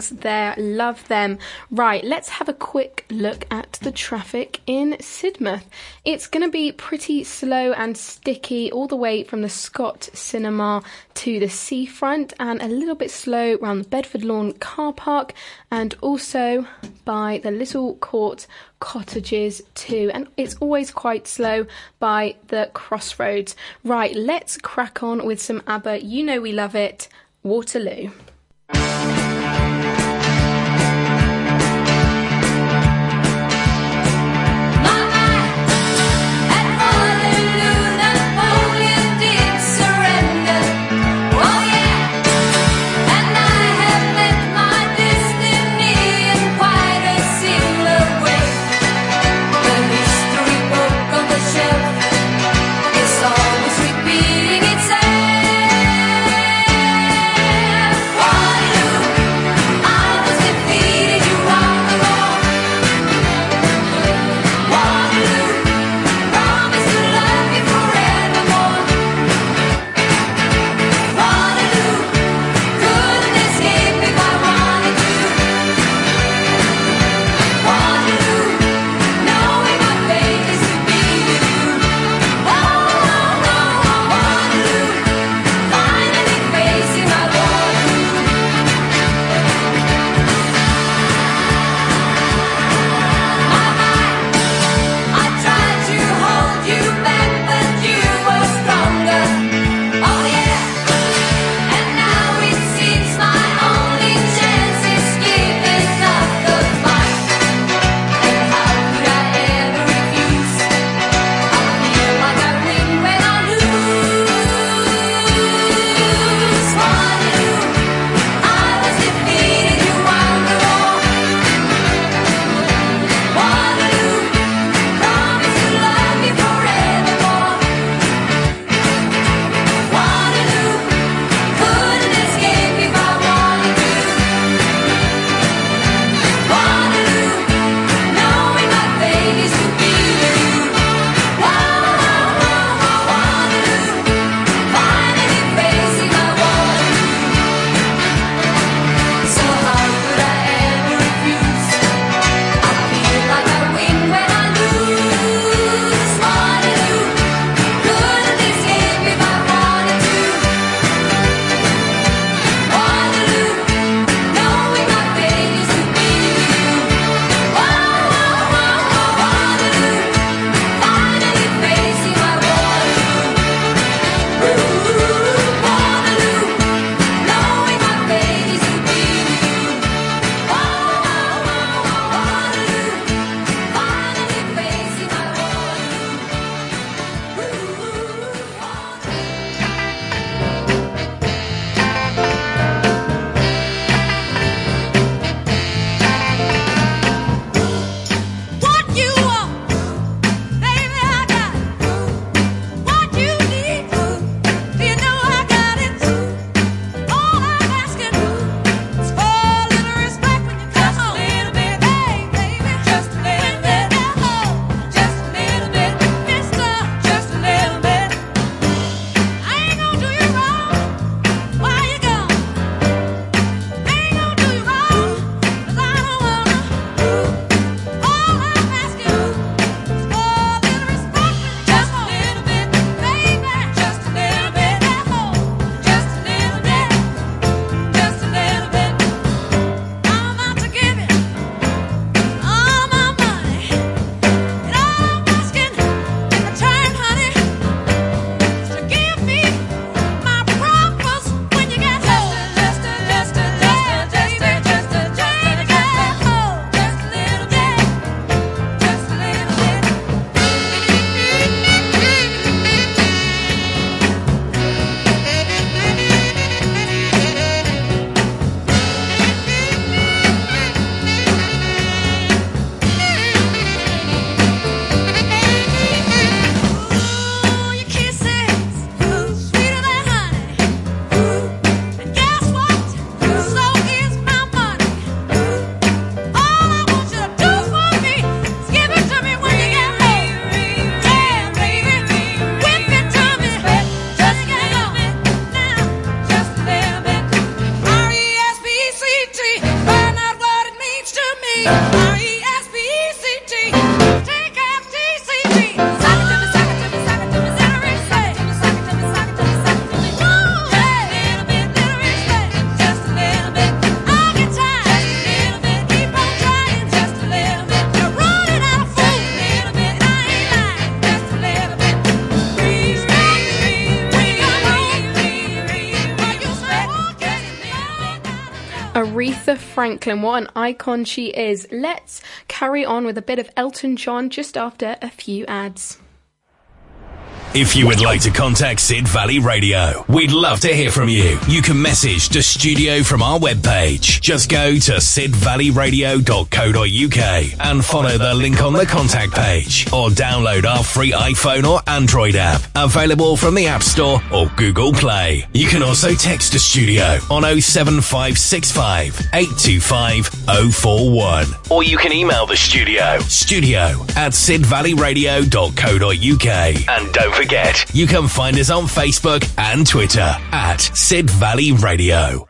Songs there. Love them. Right, let's have a quick look at the traffic in Sidmouth. It's going to be pretty slow and sticky all the way from the Scott Cinema to the seafront and a little bit slow around the Bedford Lawn car park and also by the Little Court cottages too. And it's always quite slow by the crossroads. Right, let's crack on with some ABBA. You know we love it. Waterloo. Franklin, what an icon she is. Let's carry on with a bit of Elton John just after a few ads. If you would like to contact Sid Valley Radio, we'd love to hear from you. You can message the studio from our webpage. Just go to sidvalleyradio.co.uk and follow the link on the contact page or download our free iPhone or Android app available from the App Store or Google Play. You can also text the studio on 07565 825 041 or you can email the studio studio at sidvalleyradio.co.uk and don't forget you can find us on Facebook and Twitter at Sid Valley Radio.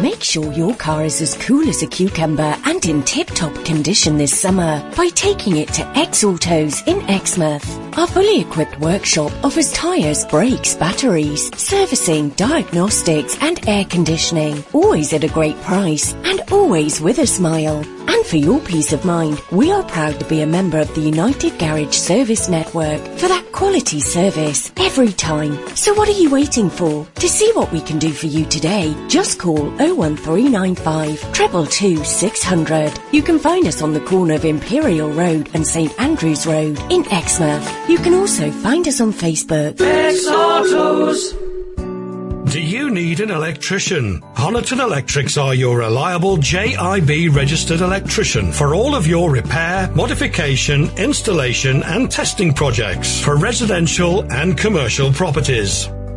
Make sure your car is as cool as a cucumber and in tip-top condition this summer by taking it to X Autos in Exmouth. Our fully equipped workshop offers tyres, brakes, batteries, servicing, diagnostics and air conditioning. Always at a great price and always with a smile. And for your peace of mind, we are proud to be a member of the United Garage Service Network for that quality service every time. So what are you waiting for? To see what we can do for you today, just call 01395 222 600. You can find us on the corner of Imperial Road and St Andrews Road in Exmouth. You can also find us on Facebook. X Autos. Do you need an electrician? Honiton Electrics are your reliable JIB registered electrician for all of your repair, modification, installation and testing projects for residential and commercial properties.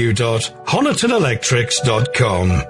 www.honitonelectrics.com.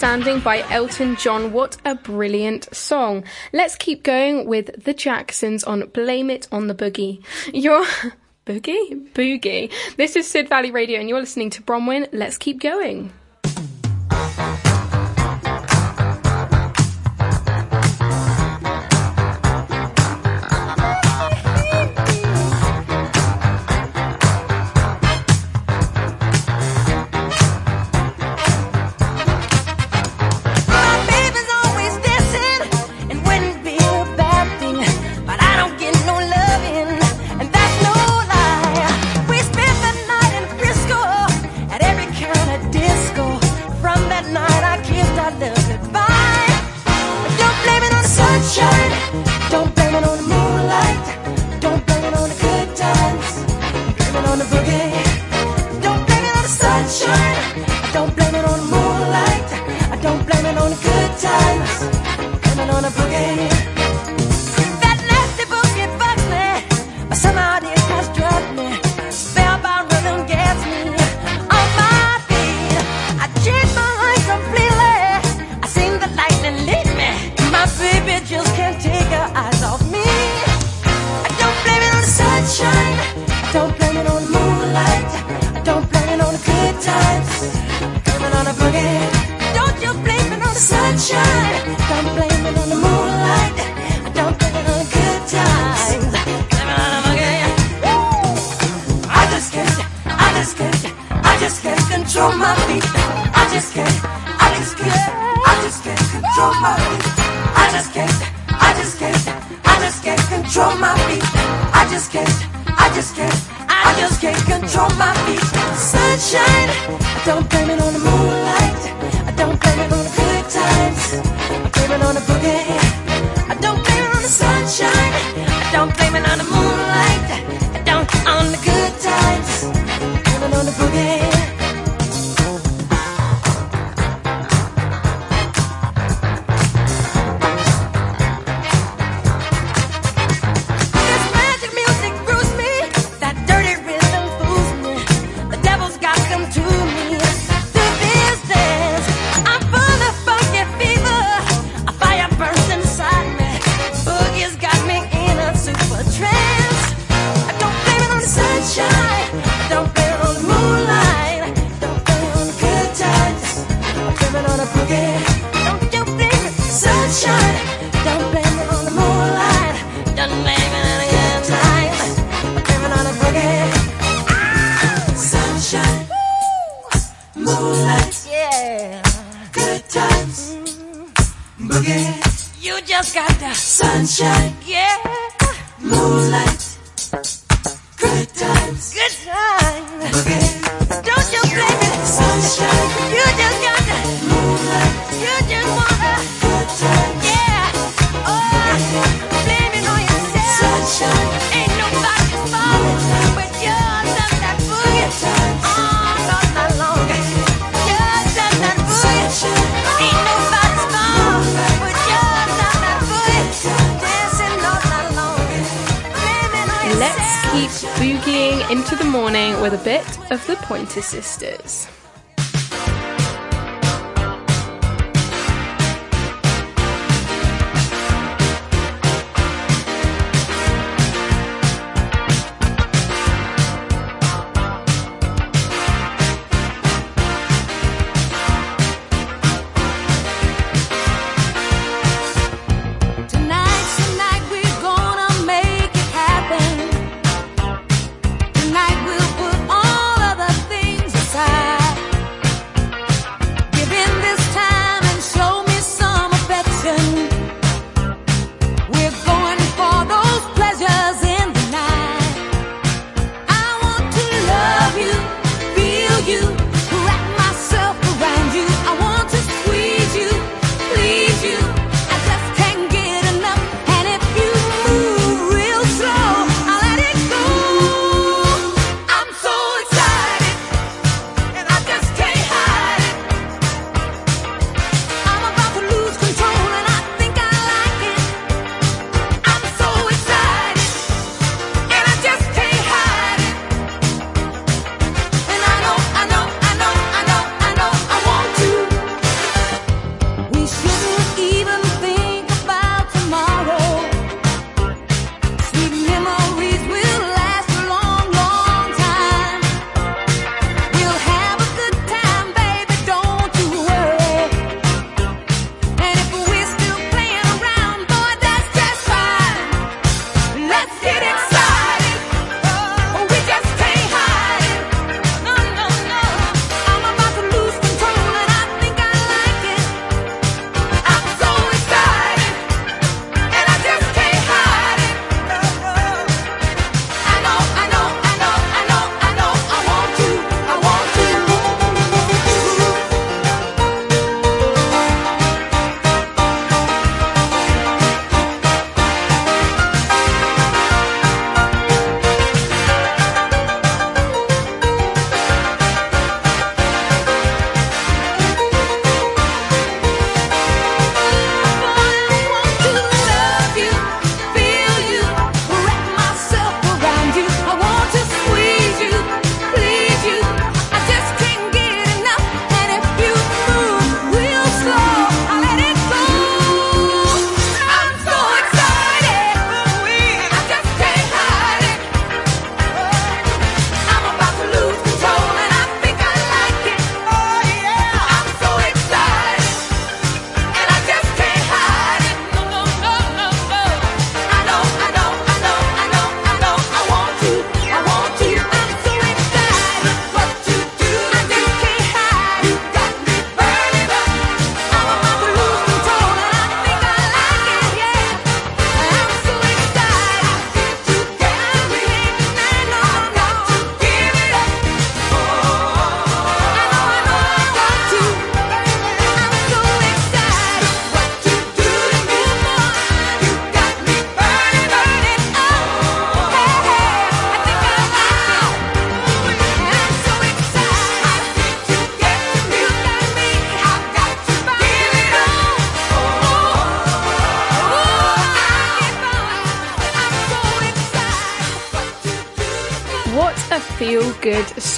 Standing by Elton John. What a brilliant song. Let's keep going with the Jacksons on Blame It on the Boogie. You're. Boogie? Boogie. This is Sid Valley Radio and you're listening to Bronwyn. Let's keep going.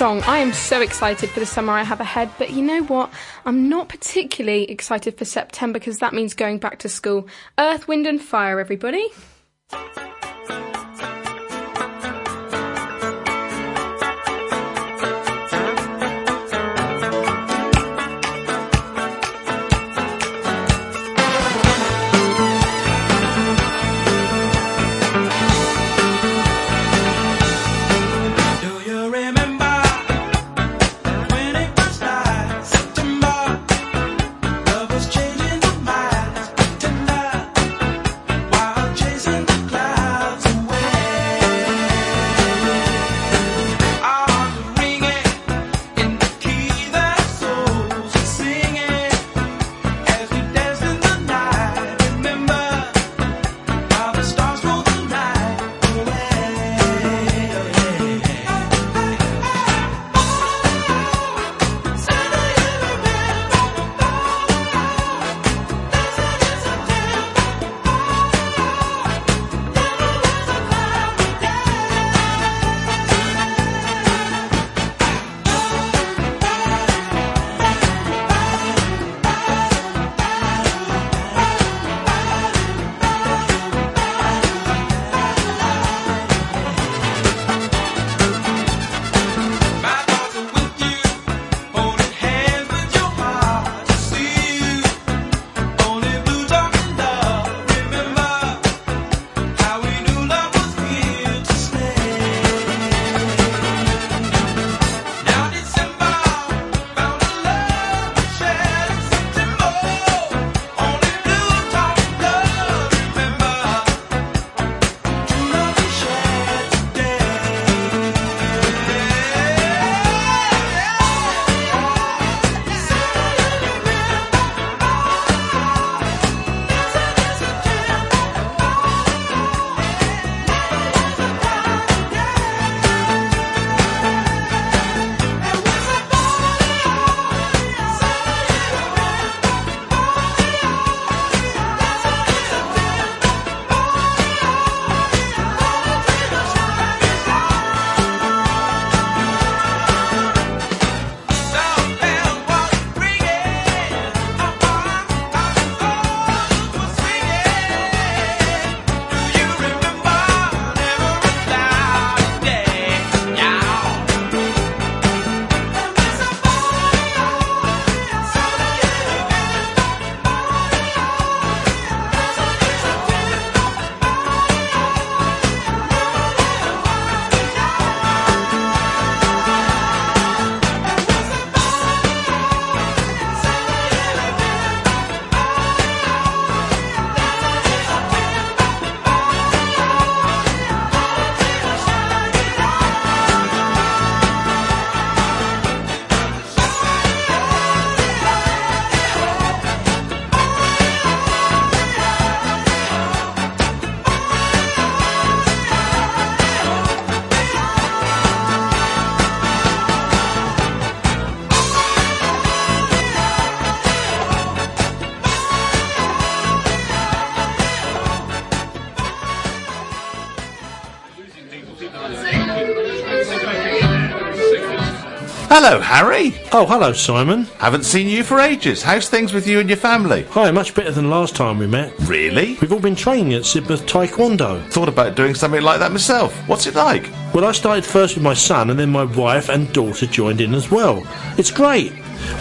Song. I am so excited for the summer I have ahead, but you know what? I'm not particularly excited for September because that means going back to school. Earth, Wind and Fire, everybody. Hello, Harry. Oh, hello, Simon. Haven't seen you for ages. How's things with you and your family? Hi, much better than last time we met. Really? We've all been training at Sidmouth Taekwondo. Thought about doing something like that myself. What's it like? Well, I started first with my son, and then my wife and daughter joined in as well. It's great.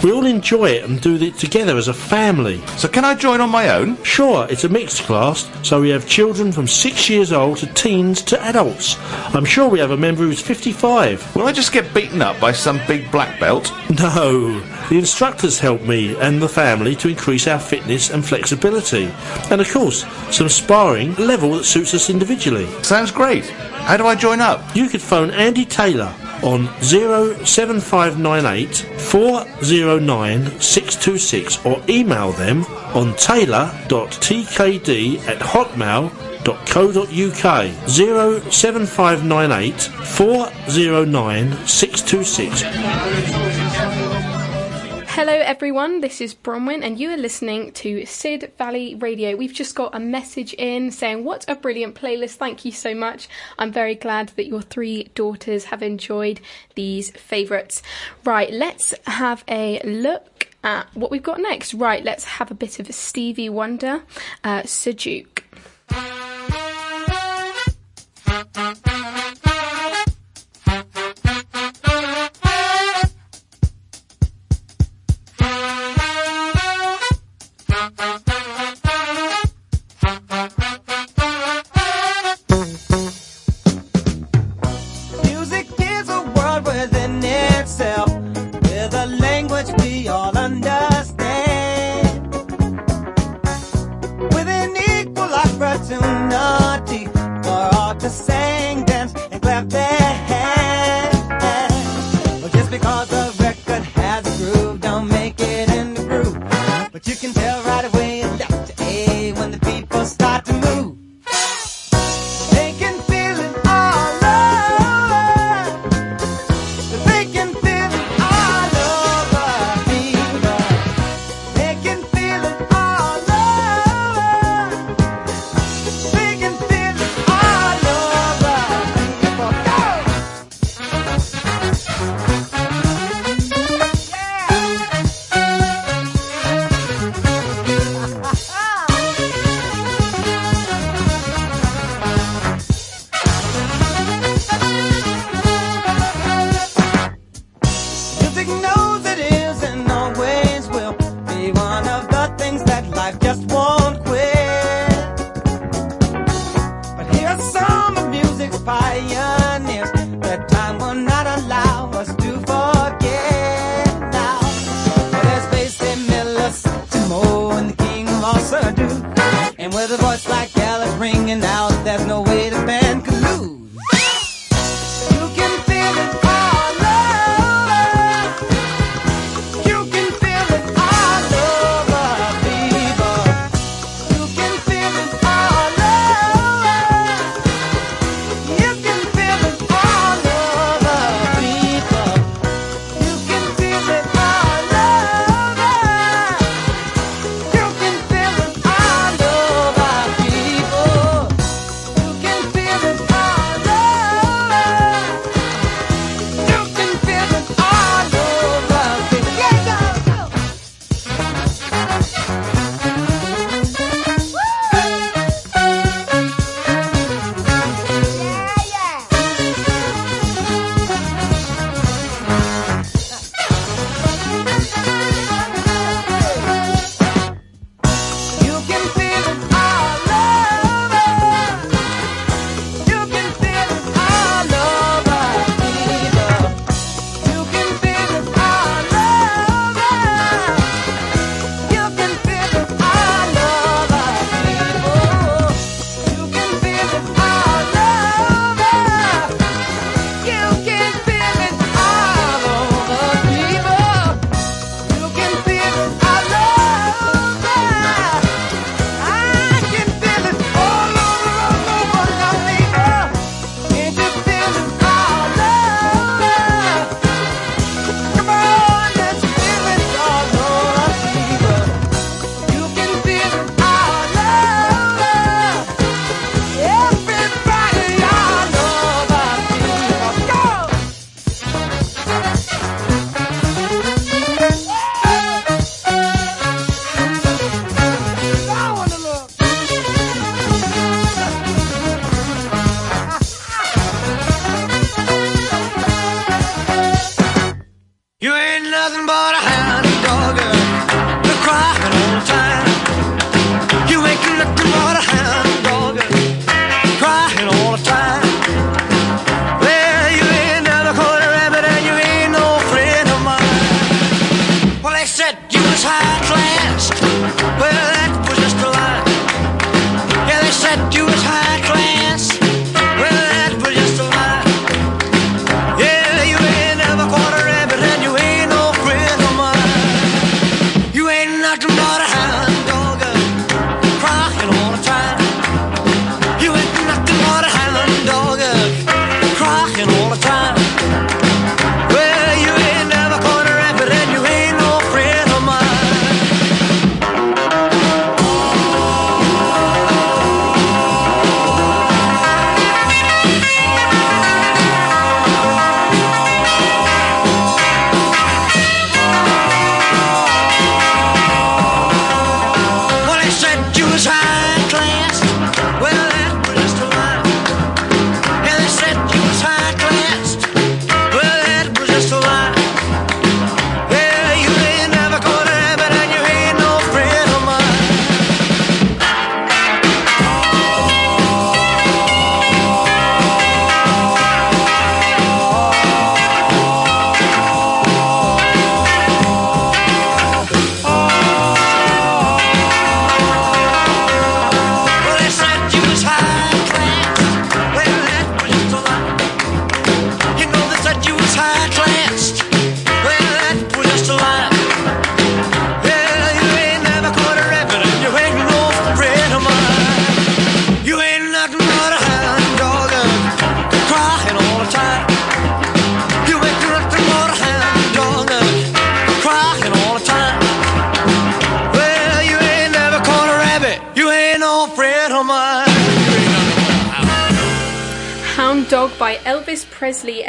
We all enjoy it and do it together as a family. So, can I join on my own? Sure, it's a mixed class, so we have children from six years old to teens to adults. I'm sure we have a member who's 55. Will I just get beaten up by some big black belt? No, the instructors help me and the family to increase our fitness and flexibility. And of course, some sparring level that suits us individually. Sounds great. How do I join up? You could phone Andy Taylor on 07598 409 626 or email them on taylor.tkd at hotmail.co.uk 07598 409 626. Hello, everyone. This is Bronwyn, and you are listening to Sid Valley Radio. We've just got a message in saying, What a brilliant playlist! Thank you so much. I'm very glad that your three daughters have enjoyed these favourites. Right, let's have a look at what we've got next. Right, let's have a bit of Stevie Wonder, uh, Duke.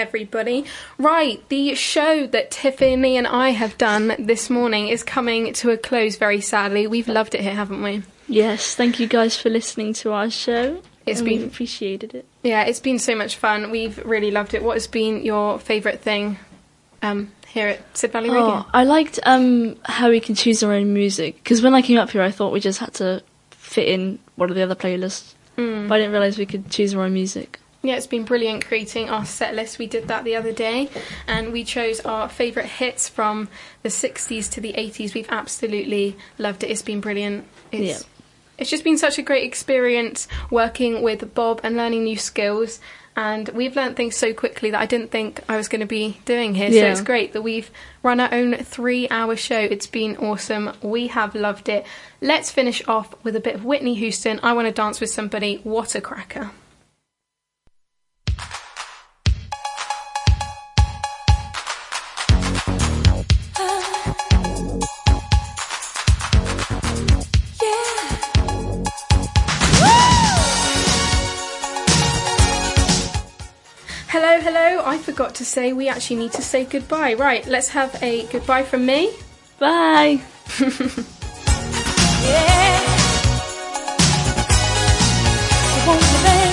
Everybody. Right, the show that Tiffany and I have done this morning is coming to a close very sadly. We've loved it here, haven't we? Yes, thank you guys for listening to our show. It's and been- we've appreciated it. Yeah, it's been so much fun. We've really loved it. What has been your favourite thing um, here at Sid Valley Radio? Oh, I liked um, how we can choose our own music because when I came up here, I thought we just had to fit in one of the other playlists, Mm. but I didn't realise we could choose our own music. Yeah, it's been brilliant creating our set list. We did that the other day and we chose our favourite hits from the 60s to the 80s. We've absolutely loved it. It's been brilliant. It's, Yeah. it's just been such a great experience working with Bob and learning new skills. And we've learnt things so quickly that I didn't think I was going to be doing here. Yeah. So it's great that we've run our own three hour show. It's been awesome. We have loved it. Let's finish off with a bit of Whitney Houston. I want to dance with somebody. What a cracker. I forgot to say we actually need to say goodbye. Right, let's have a goodbye from me. Bye. Clock